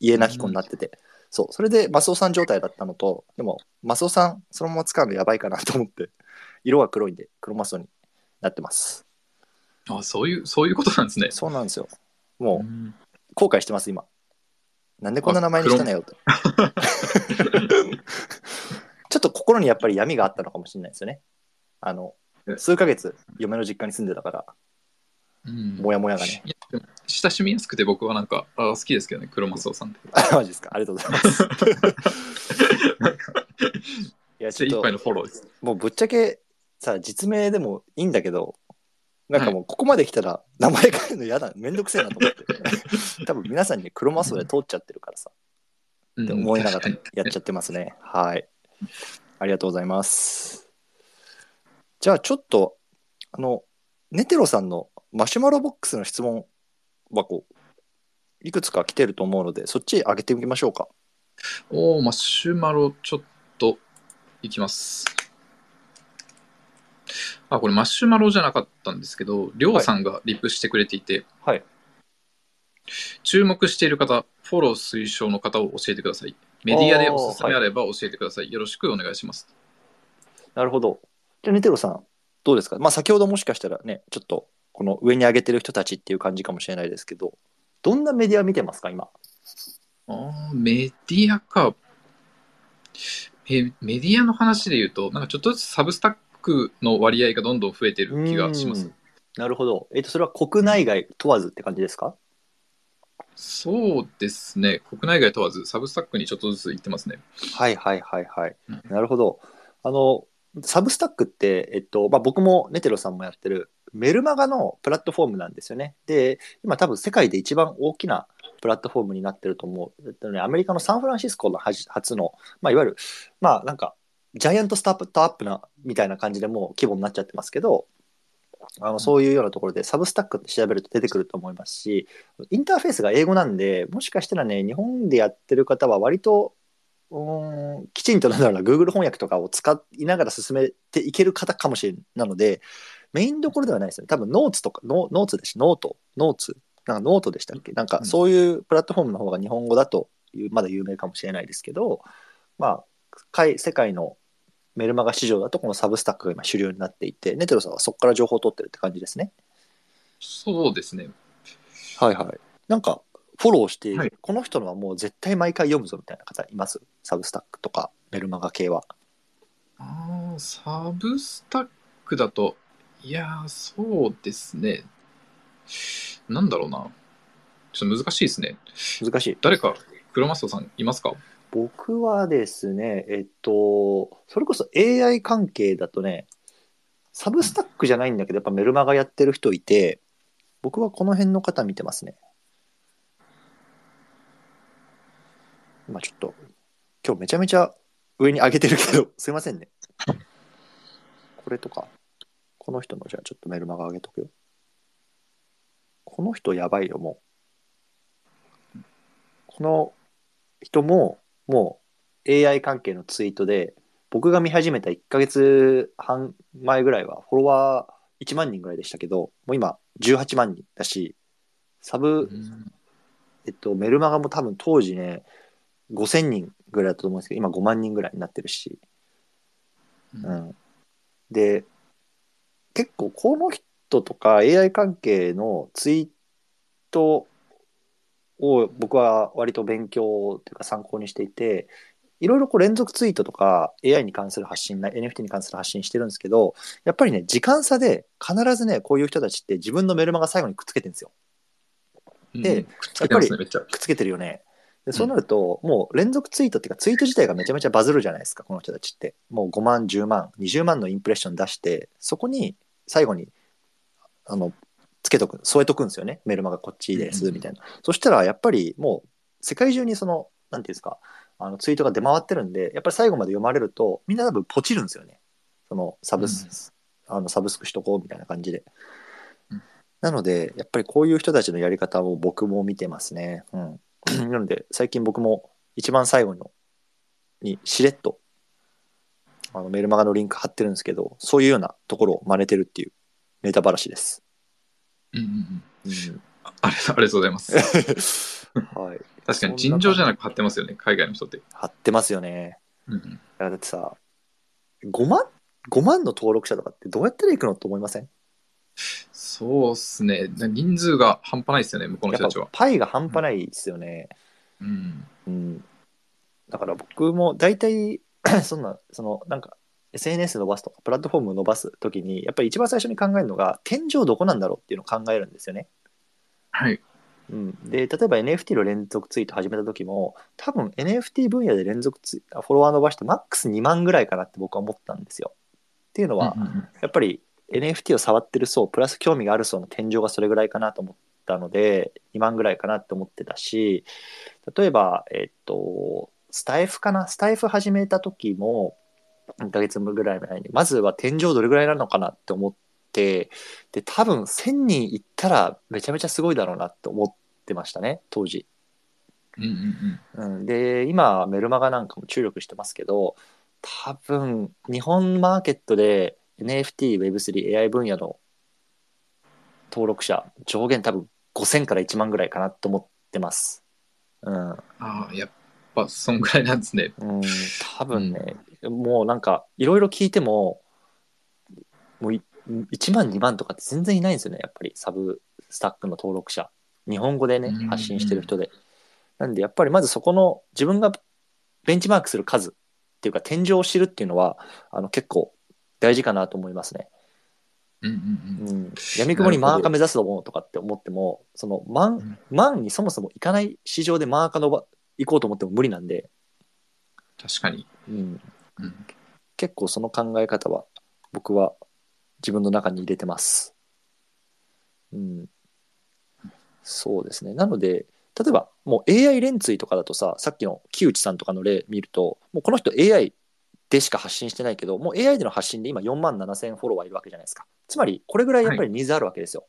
家なき子になってて。そう。それで、マスオさん状態だったのと、でも、マスオさん、そのまま使うのやばいかなと思って、色が黒いんで、黒マスオになってます。あ、そういう、そういうことなんですね。そうなんですよ。もう、うん後悔してます、今。なんでこんな名前にしたのよと。ちょっと心にやっぱり闇があったのかもしれないですよね。あの、数ヶ月、嫁の実家に住んでたから、うんもやもやがね。親しみやすくて僕はなんかあ好きですけどね、黒マスオさんって。あ、マジですか。ありがとうございます。いや、ちょっと、精一杯のフォローです。もうぶっちゃけ、さ、実名でもいいんだけど、なんかもうここまで来たら名前変えるの嫌だ、めんどくせえなと思って。多分皆さんに黒マスオで通っちゃってるからさ。うんって思いながらやっちゃってますね。はい。ありがとうございます。じゃあちょっと、あの、ネテロさんのマシュマロボックスの質問箱、いくつか来てると思うので、そっち上げてみましょうか。おー、マシュマロちょっといきます。あ、これマシュマロじゃなかったんですけど、りょうさんがリプしてくれていて、はい。注目している方、フォロー推奨の方を教えてください。メディアでおすすめあれば教えてください。よろしくお願いします。なるほど。じゃあネテロさん、どうですか？まあ先ほどもしかしたらね、ちょっとこの上に上げてる人たちっていう感じかもしれないですけど、どんなメディア見てますか今？あーメディアか。えメディアの話で言うと、なんかちょっとずつサブスタックの割合がどんどん増えてる気がしますうん。なるほど。えっ、と、それは国内外問わずって感じですか？そうですね。国内外問わず、サブスタックにちょっとずつ行ってますね。はいはいはいはい。うんなるほど。あの、サブスタックって、えっと、まあ、僕もネテロさんもやってるメルマガのプラットフォームなんですよね。で、今多分世界で一番大きなプラットフォームになってると思う。えっとね、アメリカのサンフランシスコの発、発の、まあ、いわゆる、まあなんか、 giant startup な、みたいな感じでもう規模になっちゃってますけど、あのそういうようなところで Substack って調べると出てくると思いますし、インターフェースが英語なんで、もしかしたらね、日本でやってる方は割と、うーんきちんとなんだろうな、Google 翻訳とかを使いながら進めていける方かもしれないなので、メインどころではないですよね。多分ノーツとか、ノノーツでし、ノート、ノーツ、なんかノートでしたっけ？なんかそういうプラットフォームの方が日本語だとまだ有名かもしれないですけど、まあ、海世界のメルマガ市場だとこの Substack が今主流になっていて、ネテロさんはそこから情報を取ってるって感じですね。そうですね。はいはい。なんか、フォローしている、はいこの人のはもう絶対毎回読むぞみたいな方います？ Substack とかメルマガ系は。あーサブスタックだと、いやー、そうですね。なんだろうな。ちょっと難しいですね。難しい。誰か、クロマストさんいますか？僕はですね、えっと、それこそ AI 関係だとね、サブスタックじゃないんだけど、やっぱメルマガやってる人いて、僕はこの辺の方見てますね。今ちょっと、今日めちゃめちゃ上に上げてるけど、すいませんね。これとか、この人のじゃあちょっとメルマガ上げとくよ。この人やばいよ、もう。この人も、もう AI 関係のツイートで、僕が見始めた1ヶ月半前ぐらいはフォロワー1万人ぐらいでしたけど、もう今18万人だし、サブ、えっと、メルマガも多分当時ね、5000人ぐらいだったと思うんですけど、今5万人ぐらいになってるし、うん。うん。で、結構この人とか AI 関係のツイートを僕は割と勉強というか参考にしていて、いろいろこう連続ツイートとか AI に関する発信、NFT に関する発信してるんですけど、やっぱりね、時間差で必ずね、こういう人たちって自分のメルマガ最後にくっつけてるんですよ。でうんくっつけてますね、めっちゃ。くっつけてるよね。でそうなると、もう連続ツイートっていうか、ツイート自体がめちゃめちゃバズるじゃないですか、この人たちって。もう5万、10万、20万のインプレッション出して、そこに最後に、あの、つけとく、添えとくんですよね。メルマガこっちです、うんみたいな。そしたら、やっぱりもう、世界中にその、なんていうんですか、あのツイートが出回ってるんで、やっぱり最後まで読まれると、みんな多分ポチるんですよね。その、サブス、あのサブスクしとこうみたいな感じで。うんなので、やっぱりこういう人たちのやり方を僕も見てますね。うん。なので、最近僕も一番最後のにしれっとあのメルマガのリンク貼ってるんですけど、そういうようなところを真似てるっていうネタばらしです。うんうんうん。うんあありありがとうございます。はい。確かに尋常じゃなく貼ってますよね、海外の人って。貼ってますよね。うんだってさ、5万 ?5 万の登録者とかってどうやったら行くのって思いません？そうっすね。人数が半端ないですよね、向こうの人たちは。パイが半端ないですよね。うん。うん。だから僕も大体、そんな、その、なんか、SNS 伸ばすとか、プラットフォーム伸ばすときに、やっぱり一番最初に考えるのが、天井どこなんだろうっていうのを考えるんですよね。はい。うん、で、例えば NFT の連続ツイート始めた時も、多分 NFT 分野で連続ツイフォロワー伸ばしてマックス2万ぐらいかなって僕は思ったんですよ。っていうのは、うんうんうんやっぱり NFT を触ってる層、プラス興味がある層の天井がそれぐらいかなと思ったので、2万ぐらいかなって思ってたし、例えば、えっと、スタイフかな？スタイフ始めた時も、1ヶ月ぐらい前に、まずは天井どれぐらいなのかなって思って、で、多分1000人いったらめちゃめちゃすごいだろうなって思ってましたね、当時。うんうんうんうん、で今メルマガなんかも注力してますけど多分日本マーケットで NFTWeb3AI 分野の登録者上限多分5000から1万ぐらいかなと思ってます。うん、ああ、やっぱそんぐらいなんですね。うん、多分ね、もうなんかいろいろ聞いてももうい1万2万とかって全然いないんですよねやっぱり。サブスタックの登録者。日本語でねうん。発信してる人で。なんでやっぱりまずそこの自分がベンチマークする数っていうか天井を知るっていうのはあの結構大事かなと思いますね。うんうんうん。うん、闇雲にマーカー目指すと思うとかって思ってもその万ん。万にそもそもいかない市場でマーカーのば行こうと思っても無理なんで、確かに。うん、うん結構その考え方は僕は自分の中に入れてます。うん。そうですね。なので、例えばもう AI 連追とかだとさ、さっきの木内さんとかの例見ると、もうこの人 AI でしか発信してないけど、もう AI での発信で今4万7千フォロワーいるわけじゃないですか。つまりこれぐらいやっぱりニーズあるわけですよ。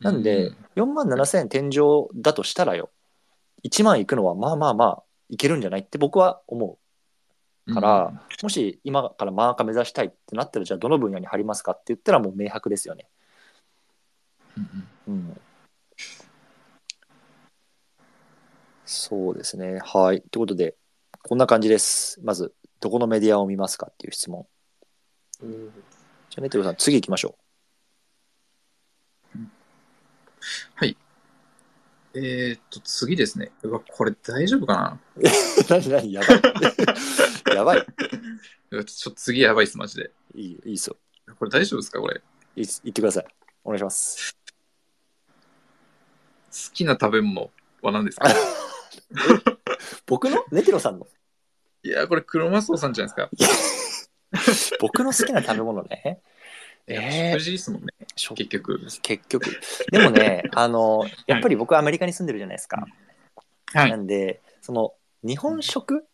なんで、4万7千天井だとしたらよ、1万いくのはまあまあまあいけるんじゃないって僕は思う。から、もし今からマーカー目指したいってなったらじゃあどの分野に貼りますかって言ったらもう明白ですよね。うんうんうん、そうですね。はい。ということでこんな感じです。まずどこのメディアを見ますかっていう質問。じゃあネテロさん次行きましょはい。えーっと、次ですね。うわ、これ大丈夫かな？う。何何？やばい。やばい。ちょっと次やばいっす、マジで。いいよいいっすよ。これ大丈夫ですかこれ？好い言ってください。お願いします。きな食べ物は何ですか？僕の？ネテロさんの？いや、これクロマスオさんじゃないですか。僕の好きな食べ物ね。えー食事ですもんね、食結局。結局。でもね、あの、やっぱり僕はアメリカに住んでるじゃないですか。は。ないんで、その、日本食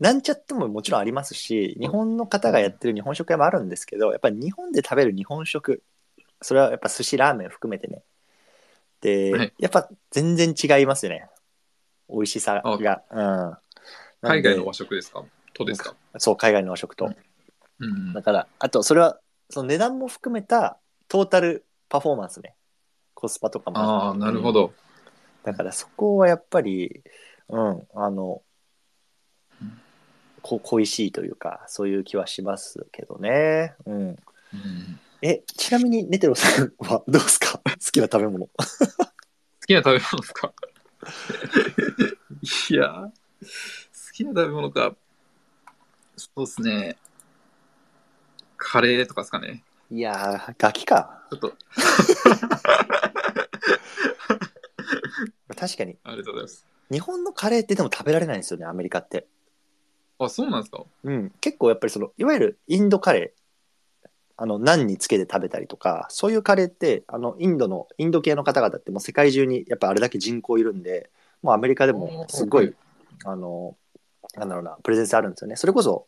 なんちゃってももちろんありますし、日本の方がやってる日本食屋もあるんですけど、やっぱり日本で食べる日本食、それはやっぱ寿司、ラーメン含めてね。で、はいやっぱ全然違いますよね。美味しさが。うん。なんで海外の和食ですか？とですか？そう、海外の和食と。うんうんだから、あと、それは、その値段も含めたトータルパフォーマンスね。コスパとかも。ああ、なるほど。だからそこはやっぱり、うん、あのうん、こ恋しいというか、そういう気はしますけどね。うん。うんえ、ちなみに、ネテロさんはどうですか？好きな食べ物。好きな食べ物ですか？いやー、好きな食べ物か。そうですね。カレーとかですかね。いやー、ガキか。ちょっと、確かに。ありがとうございます。日本のカレーってでも食べられないんですよね、アメリカって。あ、そうなんですか？うん。結構やっぱりその、いわゆるインドカレー、あの、ナンにつけて食べたりとか、そういうカレーって、あの、インドの、インド系の方々ってもう世界中にやっぱあれだけ人口いるんで、もうアメリカでもすごい、あの、なんだろうな、プレゼンスあるんですよね。それこそ、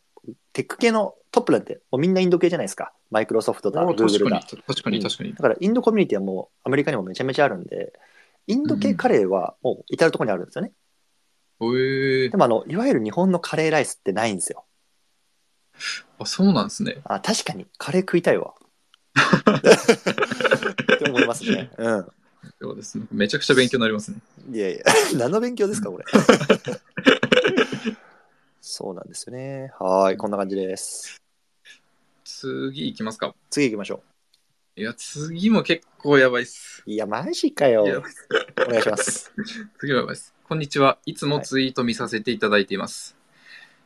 テック系のトップなんて、もうみんなインド系じゃないですか。マイクロソフトだ、あグーグルだ確かに。、確かに、確かに。だからインドコミュニティはもうアメリカにもめちゃめちゃあるんで、インド系カレーはもう至るところにあるんですよね。えーで、もあの、いわゆる日本のカレーライスってないんですよ。あ、そうなんですね。あ、確かに、カレー食いたいわ。って思いますね。うん。そうですね。めちゃくちゃ勉強になりますね。いやいや、何の勉強ですか、これ。そうなんですよね。はーい、こんな感じです。次行きますか。次行きましょいや、次も結構やばいっす。う。いや、マジかよお願いします。次はやばいです。こんにちは。いつもツイート見させていただいています。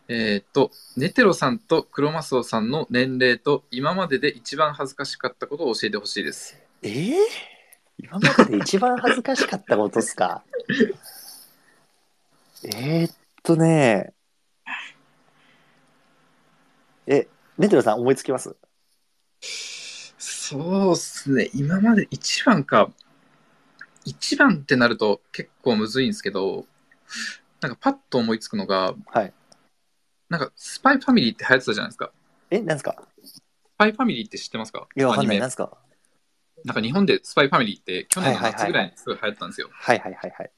えーっと、ネテロさんとクロマスオさんの年齢と今までで一番恥ずかしかったことを教えてほしいです。えー、今までで一番恥ずかしかったことっすか？えーっとねえ、ネテロさん思いつきます？そうっすね。今まで一番か。一番ってなると結構むずいんですけど、なんかパッと思いつくのが、はい。なんかスパイファミリーって流行ってたじゃないですか。え、なんですか？スパイファミリーって知ってますか？いや、わかんない。アニメなんですか？なんか日本でスパイファミリーって去年の夏ぐらいにすごい流行ったんですよ。はいはいはいはい。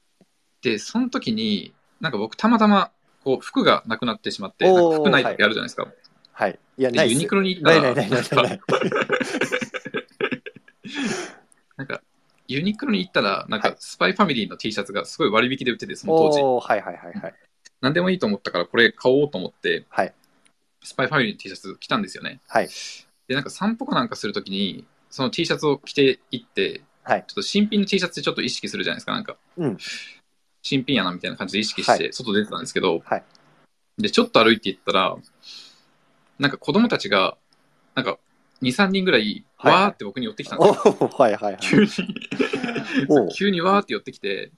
で、その時に、なんか僕たまたまこう服がなくなってしまって、おーなんか服ない時あるじゃないですか。はい。いや、でないっすユニクロに行ったら、ないないないないないない。な んかユニクロに行ったら、なんかスパイファミリーの T シャツがすごい割引で売ってて、その当時。はいはいはいはい。何でもいいと思ったから、これ買おうと思って、はいスパイファミリーの T シャツ着たんですよね。はい。で、なんか散歩かなんかするときに、その T シャツを着ていって、はいちょっと新品の T シャツってちょっと意識するじゃないですか、なんか。うん新品やなみたいな感じで意識して、外出てたんですけど、はいで、ちょっと歩いていったら、なんか子供たちが、なんか2、3人ぐらい、わーって僕に寄ってきたんですおよ。ー、はいはいはい。急に。おう。急にわーって寄ってきて、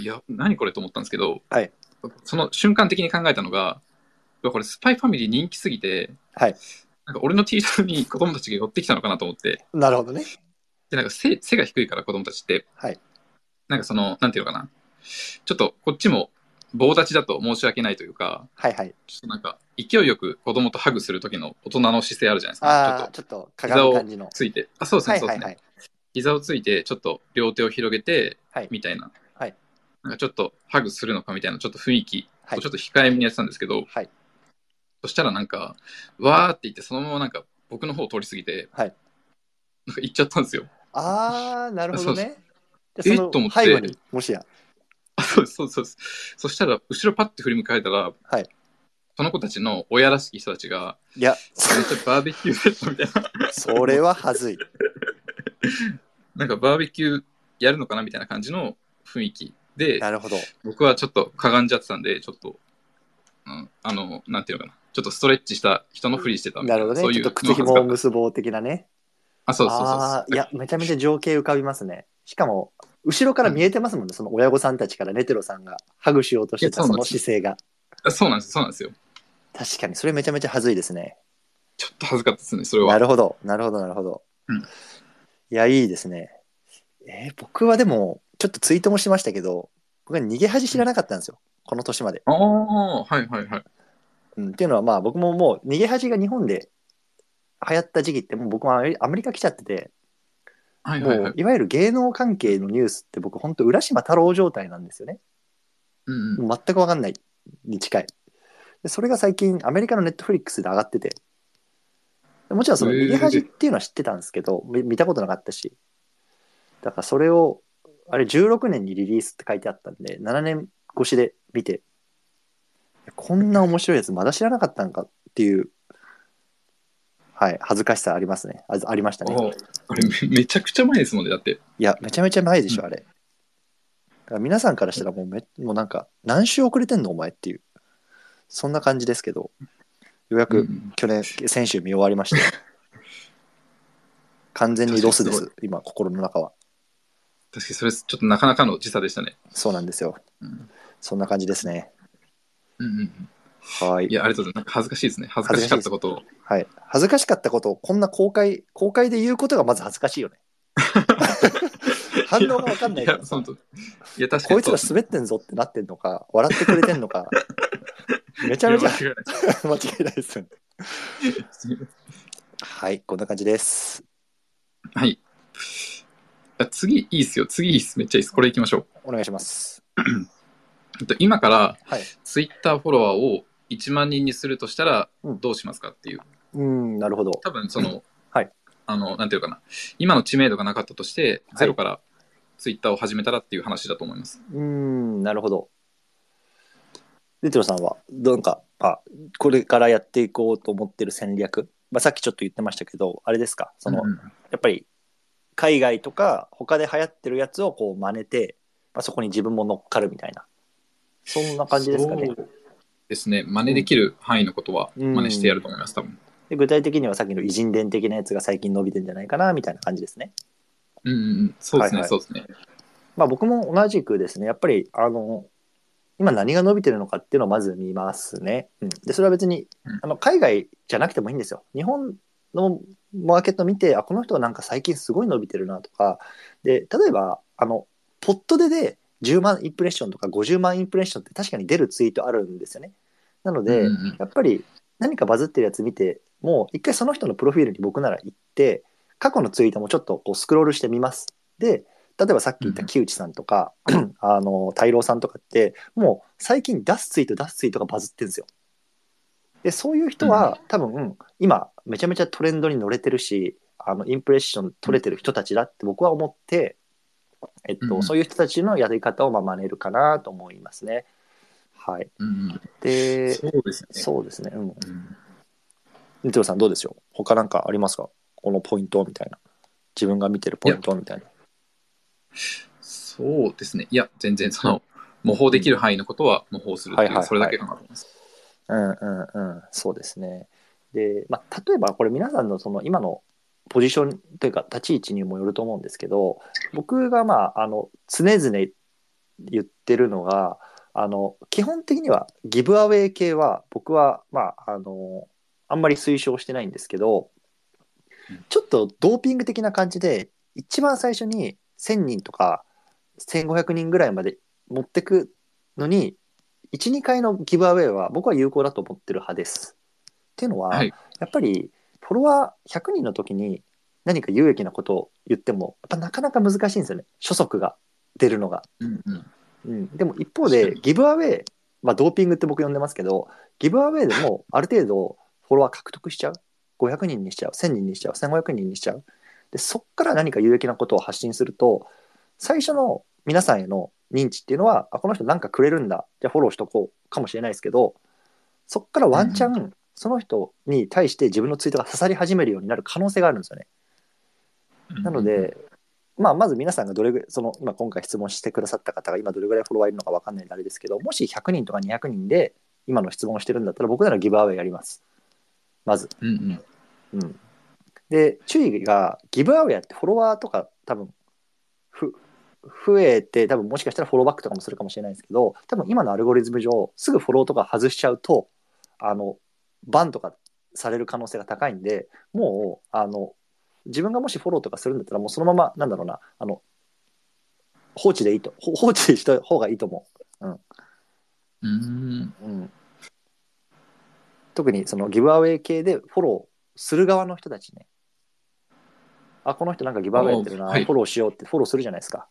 いや、何これと思ったんですけど、はい。その瞬間的に考えたのが、これスパイファミリー人気すぎて、はい。なんか俺の T シャツに 子供たちが寄ってきたのかなと思って、なるほどね。で、なんか背背が低いから子供たちって、はい。なんかその、なんていうのかな、ちょっとこっちも棒立ちだと申し訳ないというか、はいはい。ちょっとなんか勢いよく子供とハグする時の大人の姿勢あるじゃないですか。ちょああ、っとちょっとかがむ感じの。ついて、あ、そうですね、そうですね。はいはいはい。膝をついて、ちょっと両手を広げて、はいみたいな。はいなんかちょっとハグするのかみたいな、ちょっと雰囲気はいをちょっと控えめにやってたんですけど、はいそしたらなんか、わーって言って、そのままなんか僕の方を通り過ぎて、はいなんか行っちゃったんですよ。ああ、なるほどね。えっと思っての背後に、もしや。あそうそうそう。そしたら、後ろパッて振り向かれたら、はいその子たちの親らしき人たちが、いや、めっちゃバーベキューセットみたいな、それははずい。なんかバーベキューやるのかなみたいな感じの雰囲気で、なるほど。僕はちょっとかがんじゃってたんで、ちょっと、うん、あの、なんていうのかな、ちょっとストレッチした人のふりしてたな、るほどね。そういうちょっと靴紐を結ぼう的なね。あ、そうそうそうああ、いや、めちゃめちゃ情景浮かびますね。しかも、後ろから見えてますもんね、その親御さんたちからネテロさんがハグしようとしてたそうのいやそなんです姿勢が。あそうなんです、そうなんですよ。確かに、それめちゃめちゃはずいですね。ちょっと恥ずかったですね、それは。なるほど、なるほど、なるほど。うんいや、いいですね。えー僕はでも、ちょっとツイートもしましたけど、僕は逃げ恥知らなかったんですよ。この年まで。ああ、はいはいはい。うん、っていうのは、まあ僕ももう逃げ恥が日本で流行った時期って、もう僕はアメリアメリカ来ちゃってて、はいはいはい。いわゆる芸能関係のニュースって僕本当浦島太郎状態なんですよね。うんうん、全く分かんないに近い。でそれが最近アメリカのネットフリックスで上がってて、もちろんその逃げ恥っていうのは知ってたんですけど、み見たことなかったし、だからそれを、あれ16年にリリースって書いてあったんで、7年越しで見て、こんな面白いやつまだ知らなかったんかっていう、はい、恥ずかしさありますね。あありましたね。ああれめ めちゃくちゃ前ですもんね、だって。いや、めちゃめちゃ前でしょ、うんあれ。皆さんからしたらもうめ、もうなんか、何週遅れてんの、お前っていう、そんな感じですけど、ようやくうん去年、先週見終わりまして、完全にロスです、今、心の中は。確かにそれちょっとなかなかの時差でしたね。そうなんですよ。うんそんな感じですね。うんうんうん、はいい。や、ありがとうございます。恥ずかしいですね。恥ずかしかったことを。はい。恥ずかしかったことを、こんな公開、公開で言うことがまず恥ずかしいよね。反応がわかんないいや、からさそのといや、確かにこいつら滑ってんぞってなってんのか、笑ってくれてんのか、めちゃめちゃいや間違いない間違いないですよね。はい、こんな感じです。はい。あ次いいっすよ。次いいっす。めっちゃいいっす。これいきましょう。お願いします。えっと今からはい。ツイッターフォロワーを1万人にするとしたらうんどうしますかっていう。うん、なるほど。多分その、はいあの、なんていうかな、今の知名度がなかったとして、いゼロからツイッターを始めたらっていう話だと思います。うん、なるほど。デテロさんは、なんか、あ、これからやっていこうと思ってる戦略、まあ、さっきちょっと言ってましたけど、あれですか、その、うんやっぱり、海外とか、他で流行ってるやつをこう真似て、まあ、そこに自分も乗っかるみたいな、そんな感じですかね。ですね。真似できる範囲のことは真似してやると思います、多分。で具体的にはさっきの偉人伝的なやつが最近伸びてんじゃないかな、みたいな感じですね。うんうんうん。そうですね、はいはいそうですね。まあ僕も同じくですね、やっぱり、あの、今何が伸びてるのかっていうのをまず見ますね。うん、で、それは別にうん、あの海外じゃなくてもいいんですよ。日本のマーケット見て、あ、この人はなんか最近すごい伸びてるなとか、で、例えば、あの、ポットでで10万インプレッションとか50万インプレッションって確かに出るツイートあるんですよね。なので、うんうんやっぱり何かバズってるやつ見て、もう一回その人のプロフィールに僕なら行って、過去のツイートもちょっとこうスクロールしてみます。で、例えばさっき言った木内さんとか、あの、太郎さんとかって、もう最近出すツイート出すツイートがバズってるんですよ。で、そういう人は多分、今めちゃめちゃトレンドに乗れてるし、あの、インプレッション取れてる人たちだって僕は思って、えっと、うんそういう人たちのやり方をまあ真似るかなと思いますね。はい。うんうんで、そうですね。そうですね。うん。うんニトロさんどうでしょう？他なんかありますか？このポイントみたいな。自分が見てるポイントみたいな。そうですね。いや、全然その、模倣できる範囲のことは模倣するっていう、はいはいはいそれだけかなと思います。うんうんうん。そうですね。で、まあ、例えばこれ皆さんのその今のポジションというか立ち位置にもよると思うんですけど、僕がまあ、あの、常々言ってるのが、あの、基本的にはギブアウェイ系は僕は、まあ、あの、あんまり推奨してないんですけどうん、ちょっとドーピング的な感じで、一番最初に1000人とか1500人ぐらいまで持ってくのに、1、2回のギブアウェイは僕は有効だと思ってる派です。っていうのは、はいやっぱりフォロワー100人の時に何か有益なことを言っても、やっぱなかなか難しいんですよね。初速が出るのが。うんうん。うん、でも一方でギブアウェイ、まあ、ドーピングって僕呼んでますけどギブアウェイでもある程度フォロワー獲得しちゃう。500人にしちゃう。1000人にしちゃう。1500人にしちゃう。でそっから何か有益なことを発信すると最初の皆さんへの認知っていうのはあこの人なんかくれるんだ。じゃあフォローしとこう。かもしれないですけどそっからワンチャンその人に対して自分のツイートが刺さり始めるようになる可能性があるんですよね。なので、まあ、まず皆さんがどれぐらい、その今今回質問してくださった方が今どれぐらいフォロワーいるのか分かんないんであれですけど、もし100人とか200人で今の質問をしてるんだったら僕ならギブアウェイやります。まず。うんうんうん。で、注意が、ギブアウェイやってフォロワーとか多分、ふ、増えて、多分もしかしたらフォローバックとかもするかもしれないですけど、多分今のアルゴリズム上、すぐフォローとか外しちゃうと、あの、バンとかされる可能性が高いんで、もう、あの、自分がもしフォローとかするんだったら、もうそのまま、なんだろうな、あの、放置でいいと、ほ放置した方がいいと思うんう。うん。特にそのギブアウェイ系でフォローする側の人たちね。あ、この人なんかギブアウェイやってるな、おはいフォローしようってフォローするじゃないですか。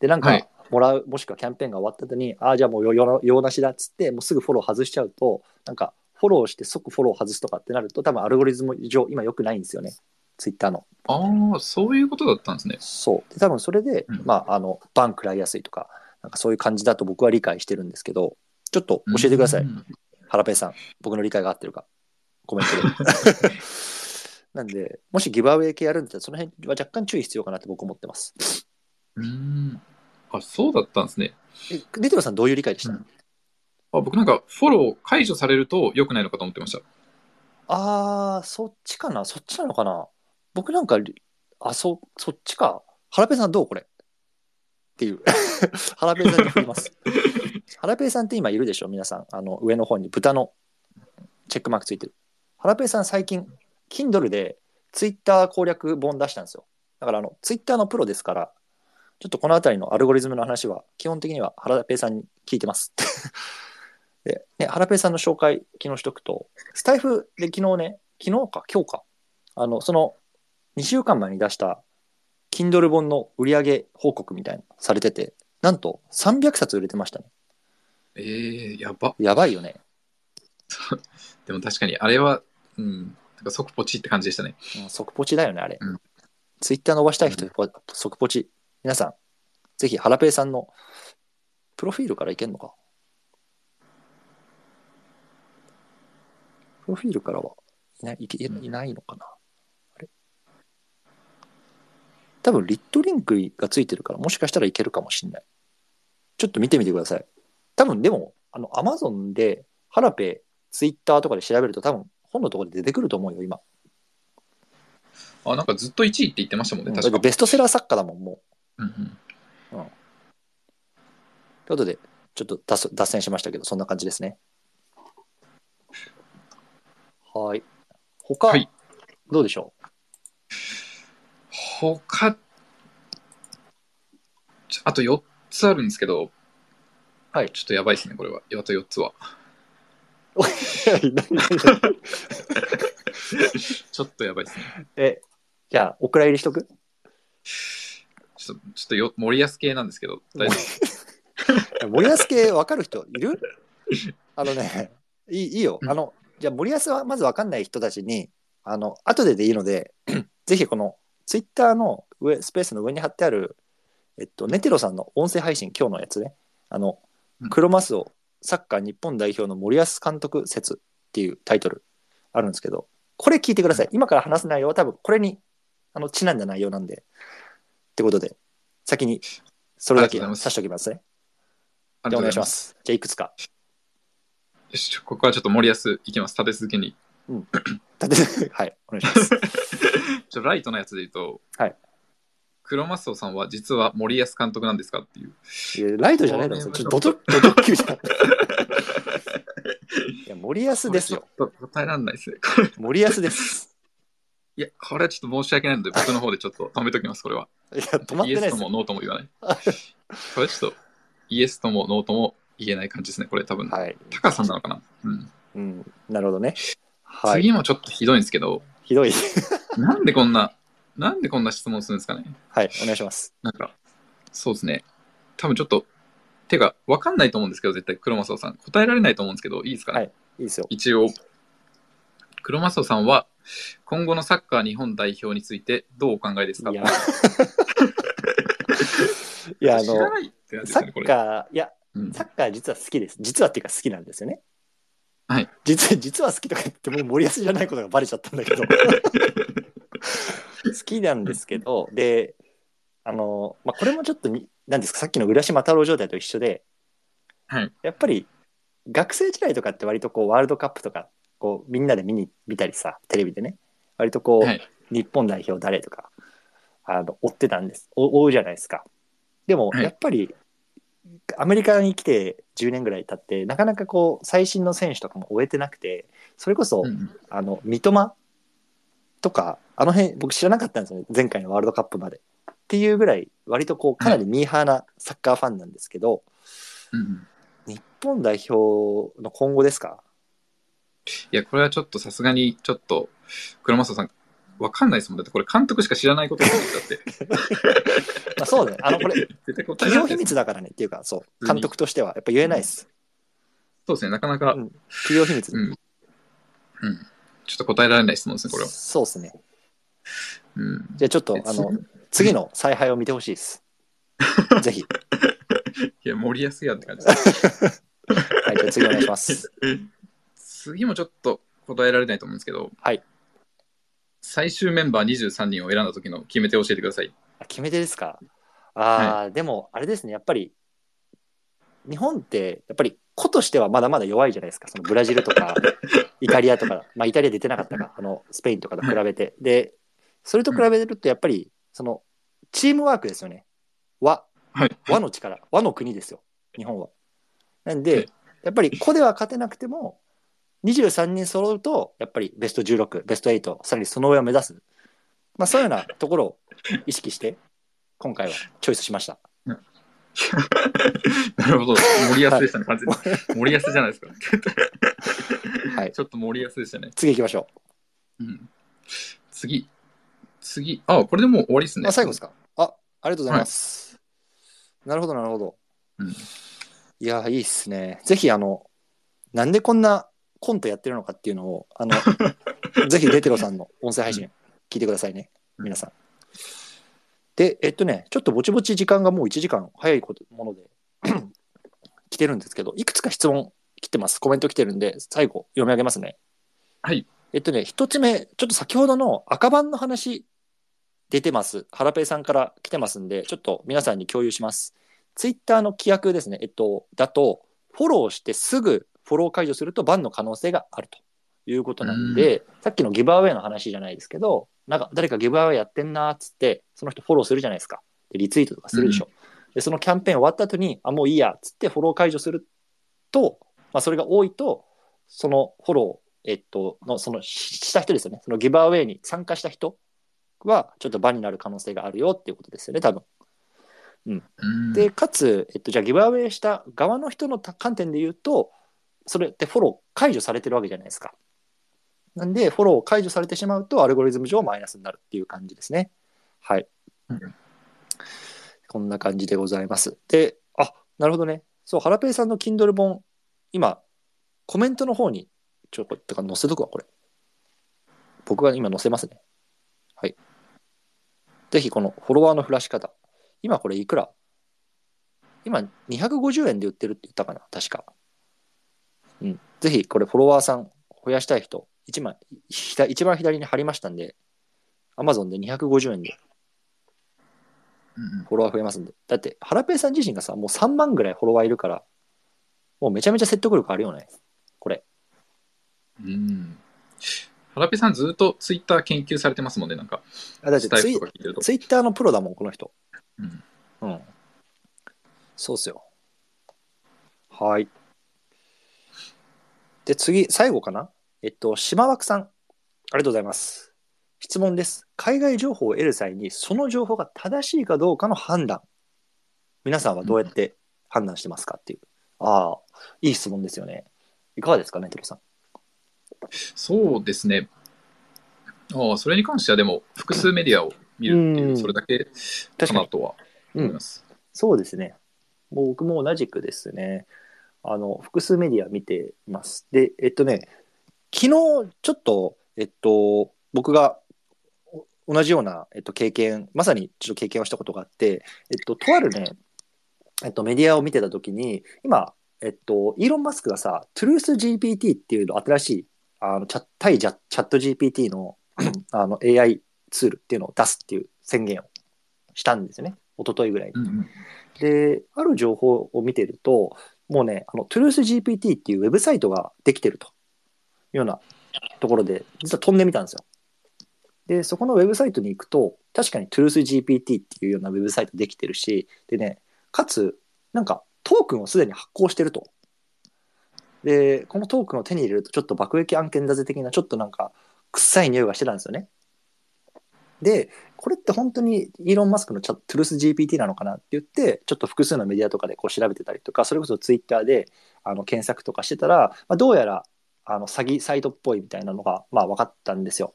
で、なんかはいもらう、もしくはキャンペーンが終わった後に、あ、じゃあもう用用なしだっつって、もうすぐフォロー外しちゃうと、なんかフォローして即フォロー外すとかってなると、多分アルゴリズム上、今良くないんですよね。ツイッターの。ああ、そういうことだったんですね。そう。で、多分それで、うんまあ、あの、バン食らいやすいとか、なんかそういう感じだと僕は理解してるんですけど、ちょっと教えてください。うんハラペイさん、僕の理解が合ってるか、コメントで。なんで、もしギブアウェイ系やるんだったら、その辺は若干注意必要かなって僕思ってます。うん。あ、そうだったんですね。えデテロさん、どういう理解でした、うんあ僕なんかフォロー解除されると良くないのかと思ってました。あー、そっちかなそっちなのかな僕なんか、あ、そ、そっちか。ハラペイさんどうこれ？っていう。ハラペイさんに振ります。ハラペイさんって今いるでしょ？皆さん。あの、上の方に豚のチェックマークついてる。ハラペイさん最近、Kindle でツイッター攻略本出したんですよ。だからあの、ツイッターのプロですから、ちょっとこのあたりのアルゴリズムの話は、基本的にはハラペイさんに聞いてます。で、ね、ハラペイさんの紹介、昨日しとくと、スタイフで昨日ね、昨日か、今日か、あの、その2週間前に出した Kindle 本の売上報告みたいなのされてて、なんと300冊売れてましたね。ええやば。やばいよね。でも確かに、あれは、うん、なんか即ポチって感じでしたね。うん即ポチだよね、あれ。うんツイッター伸ばしたい人、即ポチ。皆さん、ぜひ、ハラペイさんのプロフィールからいけんのか？プロフィールからはいないいけいないのかな？あれ？多分、リットリンクがついてるから、もしかしたらいけるかもしれない。ちょっと見てみてください。多分、でも、あの、アマゾンで、ハラペイ、ツイッターとかで調べると、多分、本のところで出てくると思うよ、今。あ、なんかずっと1位って言ってましたもんね、だっ確か。てベストセラー作家だもん、もう。うんうんということで、ちょっと脱線しましたけど、そんな感じですね。はい。他、はいどうでしょ他、ちょあと4つあるんですけど、はいちょっとやばいですね、これは。あと4つは。ちょっとやばいですね。え、じゃあ、お蔵入りしとく？ちょっと、ちょっとよ森保系なんですけど、大丈夫森保系分かる人いる？あのね、いいいいよ。うんあの、じゃあ森保はまず分かんない人たちに、あの、後ででいいので、ぜひこのツイッターの上、スペースの上に貼ってある、えっと、ネテロさんの音声配信、今日のやつね、あのうん、クロマスオサッカー日本代表の森保監督説っていうタイトルあるんですけど、これ聞いてください。今から話す内容は多分これにあのちなんだ内容なんで。ってことで、先にそれだけさしておきますね。あじゃあお願いしますじゃあいくつか。よし、ここはちょっと森保いきます、立て続けに。立てはい、お願いします。ちょライトのやつで言うと、はいクロマスオさんは実は森保監督なんですかっていう。いやライトじゃないだろ、それちょっとドドドド級じゃん。いや、森保ですよ。これちょっと答えられないですね。森保です。いや、これはちょっと申し訳ないので、僕の方でちょっと止めときます、これは。いや、止まってないですよ。イエスともノーとも言わない。これちょっと、イエスともノーとも言えない感じですね、これ多分。はい。タカさんなのかな、うんうん、なるほどね。はい。次もちょっとひどいんですけど、ひどい。なんでこんな、なんでこんな質問するんですかね？はい、お願いします。なんか、そうですね。多分ちょっと、てか、わかんないと思うんですけど、絶対、クロマスオさん。答えられないと思うんですけど、いいですかね、はいいいですよ。一応、クロマスオさんは、今後のサッカー日本代表についてどうお考えですか？いや、いや、あの、サ。ッカー、いや、うんサッカー実は好きです。実はっていうか好きなんですよね。はい。実実は好きとか言ってもう森保じゃないことがバレちゃったんだけど。好きなんですけど、で、あの、まあ、これもちょっとに、なんですか、さっきの浦島太郎状態と一緒で、はい。やっぱり学生時代とかって割とこうワールドカップとか、こうみんなで見に、見たりさ、テレビでね、割とこう、はい。日本代表誰とか、あの、追ってたんです。お追うじゃないですか。でも、はいやっぱり、アメリカに来て10年ぐらい経って、なかなかこう、最新の選手とかも終えてなくて、それこそ、うんうんあの、三笘とか、あの辺、僕知らなかったんですよね。前回のワールドカップまで。っていうぐらい、割とこう、かなりミーハーなサッカーファンなんですけど、うんうん日本代表の今後ですか？いや、これはちょっとさすがに、ちょっと、黒マスオさん、わかんないですもん。だってこれ監督しか知らないことだって。まあそうね。あの、これ、絶対答え企業秘密だからねっていうか、そう、監督としては、やっぱ言えないです。そうですね、なかなか、ううんん、企業秘密。うん。ちょっと答えられない質問ですね、これは。そうですね。うん。じゃあちょっと、あの、次？の采配を見てほしいです。ぜひ。いや、森保やって感じです。はい、じゃあ次お願いします。次もちょっと答えられないと思うんですけど、はい。最終メンバー23人を選んだ時の決め手を教えてください。あ決め手ですか？ああ、でも、あれですね、やっぱり、日本って、やっぱり、個としてはまだまだ弱いじゃないですか。そのブラジルとか、イタリアとか、まあ、イタリア出てなかったか、あの、スペインとかと比べて。で、それと比べると、やっぱり、その、チームワークですよね。和、はい。和の力、和の国ですよ、日本は。なんはいで、やっぱり個では勝てなくても、23人揃うと、やっぱりベスト16、ベスト8、さらにその上を目指す。まあそういうようなところを意識して、今回はチョイスしました。なるほど。森保でしたね、完全に。森保じゃないですか。はい。ちょっと森保でしたね。次行きましょうん。次。次。あ、これでもう終わりですう。ね。あ、最後ですかあ、ありがとうございます。なるほど、なるほど。うんいや、いいっすね。ぜひ、あの、なんでこんなコントやってるのかっていうのを、あの、ぜひレテロさんの音声配信聞いてくださいね、うん皆さん。で、えっとね、ちょっとぼちぼち時間がもう1時間早いこともので 来てるんですけど、いくつか質問来てます。コメント来てるんで、最後読み上げますね。はい。えっとね、一つ目、ちょっと先ほどの赤番の話出てます。ハラペイさんから来てますんで、ちょっと皆さんに共有します。ツイッターの規約ですね、えっと、だと、フォローしてすぐフォロー解除するとバンの可能性があるということなんで、さっきのギブアウェイの話じゃないですけど、なんか誰かギブアウェイやってんなーっつって、その人フォローするじゃないですか。でリツイートとかするでしょ。で、そのキャンペーン終わった後に、あ、もういいやっつってフォロー解除すると、まあ、それが多いと、そのフォロー、えっと、の、その、しした人ですよね。そのギブアウェイに参加した人は、ちょっとバンになる可能性があるよっていうことですよね、多分。うんで、かつ、えっと、じゃあギブアウェイした側の人のた観点で言うと、それってフォロー解除されてるわけじゃないですか。なんで、フォロー解除されてしまうと、アルゴリズム上マイナスになるっていう感じですね。はい。うんこんな感じでございます。で、あ、なるほどね。そう、ハラペイさんの Kindle 本、今、コメントの方に、ちょっと、か載せとくわ、これ。僕が今載せますね。はい。ぜひ、このフォロワーの増らし方。今これいくら？今250円で売ってるって言ったかな確か。うん。ぜひこれフォロワーさん増やしたい人、一枚、ひだ一番左に貼りましたんで、Amazon で250円でうんフォロワー増えますんで。だって、ハラペイさん自身がさ、もう3万ぐらいフォロワーいるから、もうめちゃめちゃ説得力あるよね。これ。うんうん。ハラペさんずっとツイッター研究されてますもんね、なんか。あだってツイ。ツイッターのプロだもん、この人。うんうん。そうっすよ。はい。で、次、最後かな？えっと、島枠さん。ありがとうございます。質問です。海外情報を得る際に、その情報が正しいかどうかの判断。皆さんはどうやって判断してますかっていう。ああ、いい質問ですよね。いかがですかね、テロさん？そうですね。ああ、それに関してはでも、複数メディアを見るっていうう、んそれだけか。なとは思います。そうですね。僕も同じくですね。あの、複数メディア見てます。で、えっとね、昨日ちょっと、えっと、僕がお同じような、えっと、経験、まさにちょっと経験をしたことがあって、えっと、とあるね、えっと、メディアを見てたときに、今、えっと、イーロン・マスクがさ、トゥルース GPT っていうの新しい、あの、チャ対チャチャット GPT の あの AI ツールっていうのを出すっていう宣言をしたんですよね。一昨日ぐらいに。うんうんで、ある情報を見てると、もうね、あの、トゥルース GPT っていうウェブサイトができてるというようなところで、実は飛んでみたんですよ。で、そこのウェブサイトに行くと、確かにトゥルース GPT っていうようなウェブサイトできてるし、でね、かつ、なんかトークンをすでに発行してると。で、このトークンを手に入れると、ちょっと爆撃案件だぜ的な、ちょっとなんか、臭い匂いがしてたんですよね。で、これって本当にイーロン・マスクのチャトゥルース GPT なのかなって言って、ちょっと複数のメディアとかでこう調べてたりとか、それこそツイッターであの検索とかしてたら、まあ、どうやらあの詐欺サイトっぽいみたいなのが、まあ、分かったんですよ。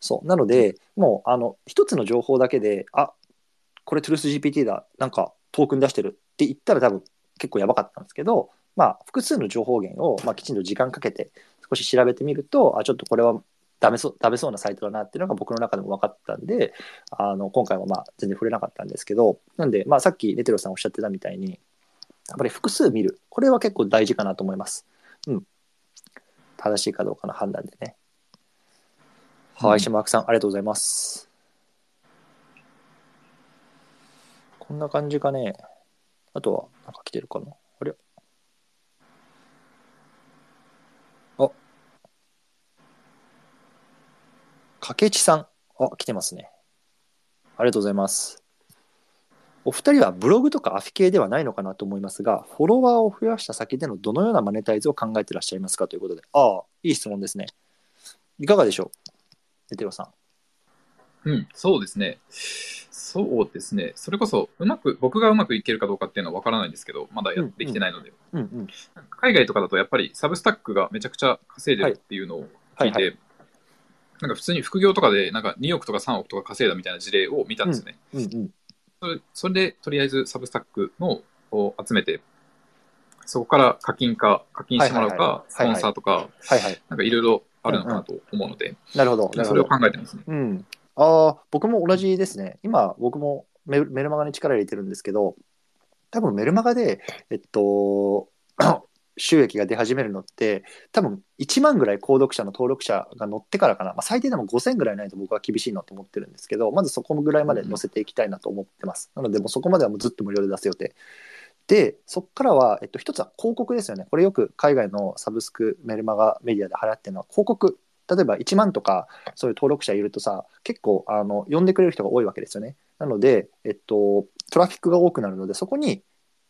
そうなので、もうあの一つの情報だけで、あこれトゥルス GPT だ、なんかトークン出してるって言ったら多分結構やばかったんですけど、まあ、複数の情報源を、まあ、きちんと時間かけて少し調べてみると、あちょっとこれはダメそうダメそうなサイトだなっていうのが僕の中でも分かったんで、あの今回もまあ全然触れなかったんですけど、なんで、まあ、さっきネテロさんおっしゃってたみたいに、やっぱり複数見る、これは結構大事かなと思います。うん。正しいかどうかの判断でね。はい、島脇さん、ありがとうございます。こんな感じかね。あとは、なんか来てるかな。あれあ。かけちさん。あ、来てますね。ありがとうございます。お二人はブログとかアフィ系ではないのかなと思いますが、フォロワーを増やした先でのどのようなマネタイズを考えてらっしゃいますかということで、ああ、いい質問ですね。いかがでしょう？ネテロさん。うん、そうですね。そうですね。それこそ、うまく、僕がうまくいけるかどうかっていうのは分からないんですけど、まだやってきてないので。海外とかだとやっぱりサブスタックがめちゃくちゃ稼いでるっていうのを聞いて、はいはなんか普通に副業とかでなんか2億とか3億とか稼いだみたいな事例を見たんですよね。うんうん。それそれでとりあえずサブスタックのを集めてそこから課金か、課金してもらうはいはいはか、いスポンサーとか、はいはい。なんかいろいろあるのかなと思うので、なるほど。それを。考えてますね。うん。ああ、僕も同じですね。今、僕もメメルマガに力入れてるんですけど、多分メルマガで、えっと、収益が出始めるのって、多分1万ぐらい購読者の登録者が乗ってからかな、まあ、最低でも5000ぐらいないと僕は厳しいなと思ってるんですけど、まずそこぐらいまで乗せていきたいなと思ってます。なので、もうそこまではもうずっと無料で出す予定。で、そこからは、えっと、一つは広告ですよね。これよく海外のサブスクメルマガメディアで流行ってるのは広告。例えば1万とかそういう登録者いるとさ、結構あの呼んでくれる人が多いわけですよね。なので、えっと、トラフィックが多くなるので、そこに、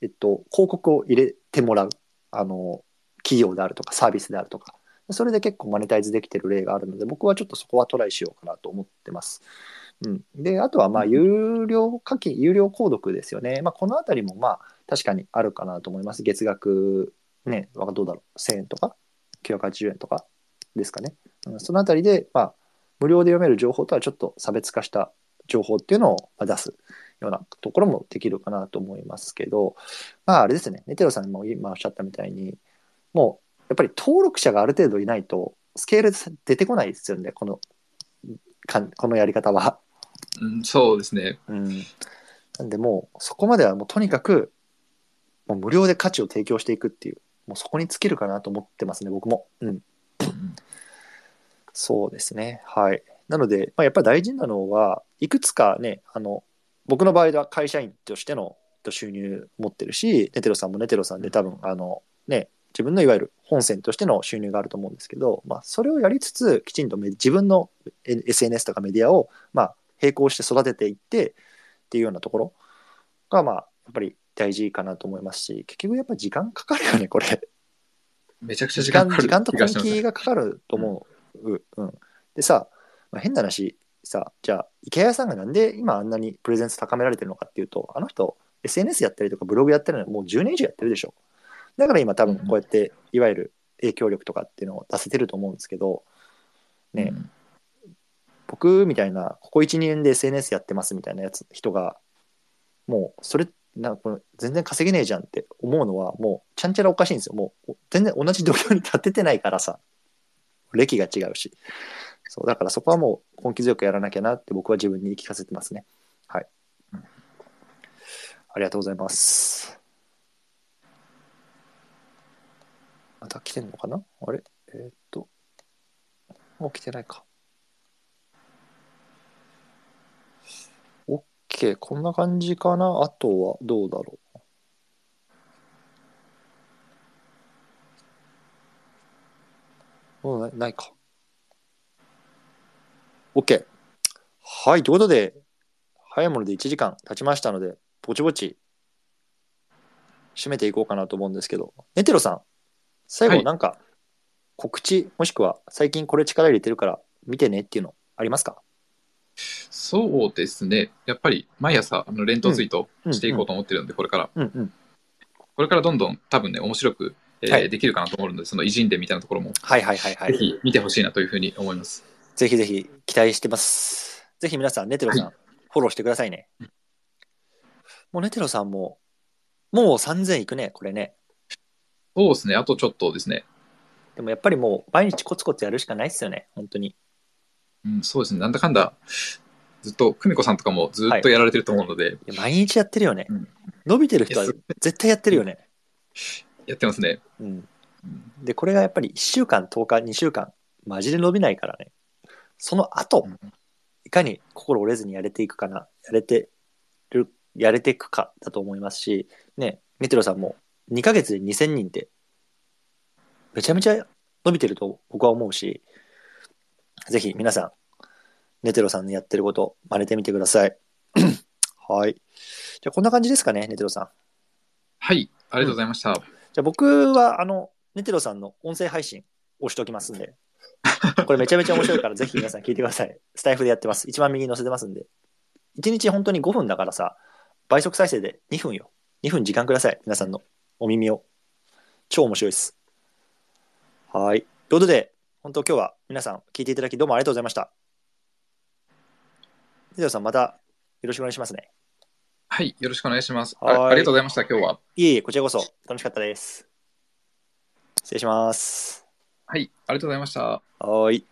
えっと、広告を入れてもらう。あの、企業であるとかサービスであるとか。それで結構マネタイズできてる例があるので、僕はちょっとそこはトライしようかなと思ってます。うん、で、あとはまあ、有料課金、有料購読ですよね。まあ、このあたりもまあ、確かにあるかなと思います。月額、ね、わどうだろう、1000円とか、980円とかですかね。うんそのあたりで、まあ、無料で読める情報とはちょっと差別化した情報っていうのをまあ出すようなところもできるかなと思いますけど、まあ、あれですね、ネテロさんも今おっしゃったみたいに、もう、やっぱり登録者がある程度いないと、スケールで出てこないですよね、この、かんこのやり方は。うん、そうですね。うん。なんでもう、そこまではもうとにかく、もう無料で価値を提供していくっていう、もうそこに尽きるかなと思ってますね、僕も。うん。うんそうですね。はい。なので、まあ、やっぱり大事なのは、いくつかね、あの、僕の場合は会社員としての収入持ってるし、ネテロさんもネテロさんで多分、あの、ね、自分のいわゆる本線としての収入があると思うんですけど、まあ、それをやりつつ、きちんとめ自分の SNS とかメディアを、まあ、並行して育てていってっていうようなところが、まあ、やっぱり大事かなと思いますし、結局やっぱ時間かかるよね、これ。めちゃくちゃ時間時間かかる時間と根気がかかると思う。うんでさ、まあ、変な話さじゃあ池谷さんがなんで今あんなにプレゼンス高められてるのかっていうとあの人 SNS やったりとかブログやってるのもう10年以上やってるでしょ。だから今多分こうやっていわゆる影響力とかっていうのを出せてると思うんですけどね、うん。僕みたいなここ12年で SNS やってますみたいなやつ人がもうそれなんかこの全然稼げねえじゃんって思うのはもうちゃんちゃらおかしいんですよ。もう全然同じ土俵に立ててないからさ。歴が違うしそうだからそこはもう根気強くやらなきゃなって僕は自分に言い聞かせてますね。はい。ありがとうございます。また来てんのかな？あれ？えーっともう来てないか。OK こんな感じかな？あとはどうだろう？もうなないか。OK はいということで早いもので1時間経ちましたのでぼちぼち締めていこうかなと思うんですけど。ネテロさん最はい。後なんか告知、もしくは最近これ力入れてるから見てねっていうのありますか？そうですね。やっぱり毎朝、あの連投ツイートしていこうと思ってるので、これから。うんうん。これからどんどん多分ね、面白く、えーはい。できるかなと思うので、その偉人伝みたいなところも、はいはいはいはい。ぜひ見てほしいなというふうに思います。ぜひぜひ期待してます。ぜひ皆さん、ネテロさん、フォローしてくださいね。もうネテロさんも、もう3000いくね、これね。そうですね。あとちょっとですね。でもやっぱりもう毎日コツコツやるしかないっすよね、本当に。うん、そうですね。なんだかんだ、ずっと、久美子さんとかもずっとやられてると思うので、いや毎日やってるよね。うん伸びてる人は絶対やってるよね。やってますね。うん。うんで、これがやっぱり1週間、10日、2週間、マジで伸びないからね。その後、うんいかに心折れずにやれていくかな、やれてる、やれていくかだと思いますし、ね、メテロさんも2ヶ月で2000人って、めちゃめちゃ伸びてると僕は思うし、ぜひ皆さん、ネテロさんのやってること、真似てみてください。はい。じゃあこんな感じですかね、ネテロさん。はい。ありがとうございました。じゃあ僕は、あの、ネテロさんの音声配信押しておきますんで、これめちゃめちゃ面白いから、ぜひ皆さん聞いてください。スタイフでやってます。一番右に載せてますんで。1日本当に5分だからさ、倍速再生で2分よ。2分時間ください。皆さんのお耳を。超面白いです。はい。ということで、本当今日は皆さん聞いていただきどうもありがとうございました。ヒデさん、またよろしくお願いしますね。はい、よろしくお願いします。あありがとうございました、今日は。いえいえ、こちらこそ楽しかったです。失礼します。はい、ありがとうございました。はい。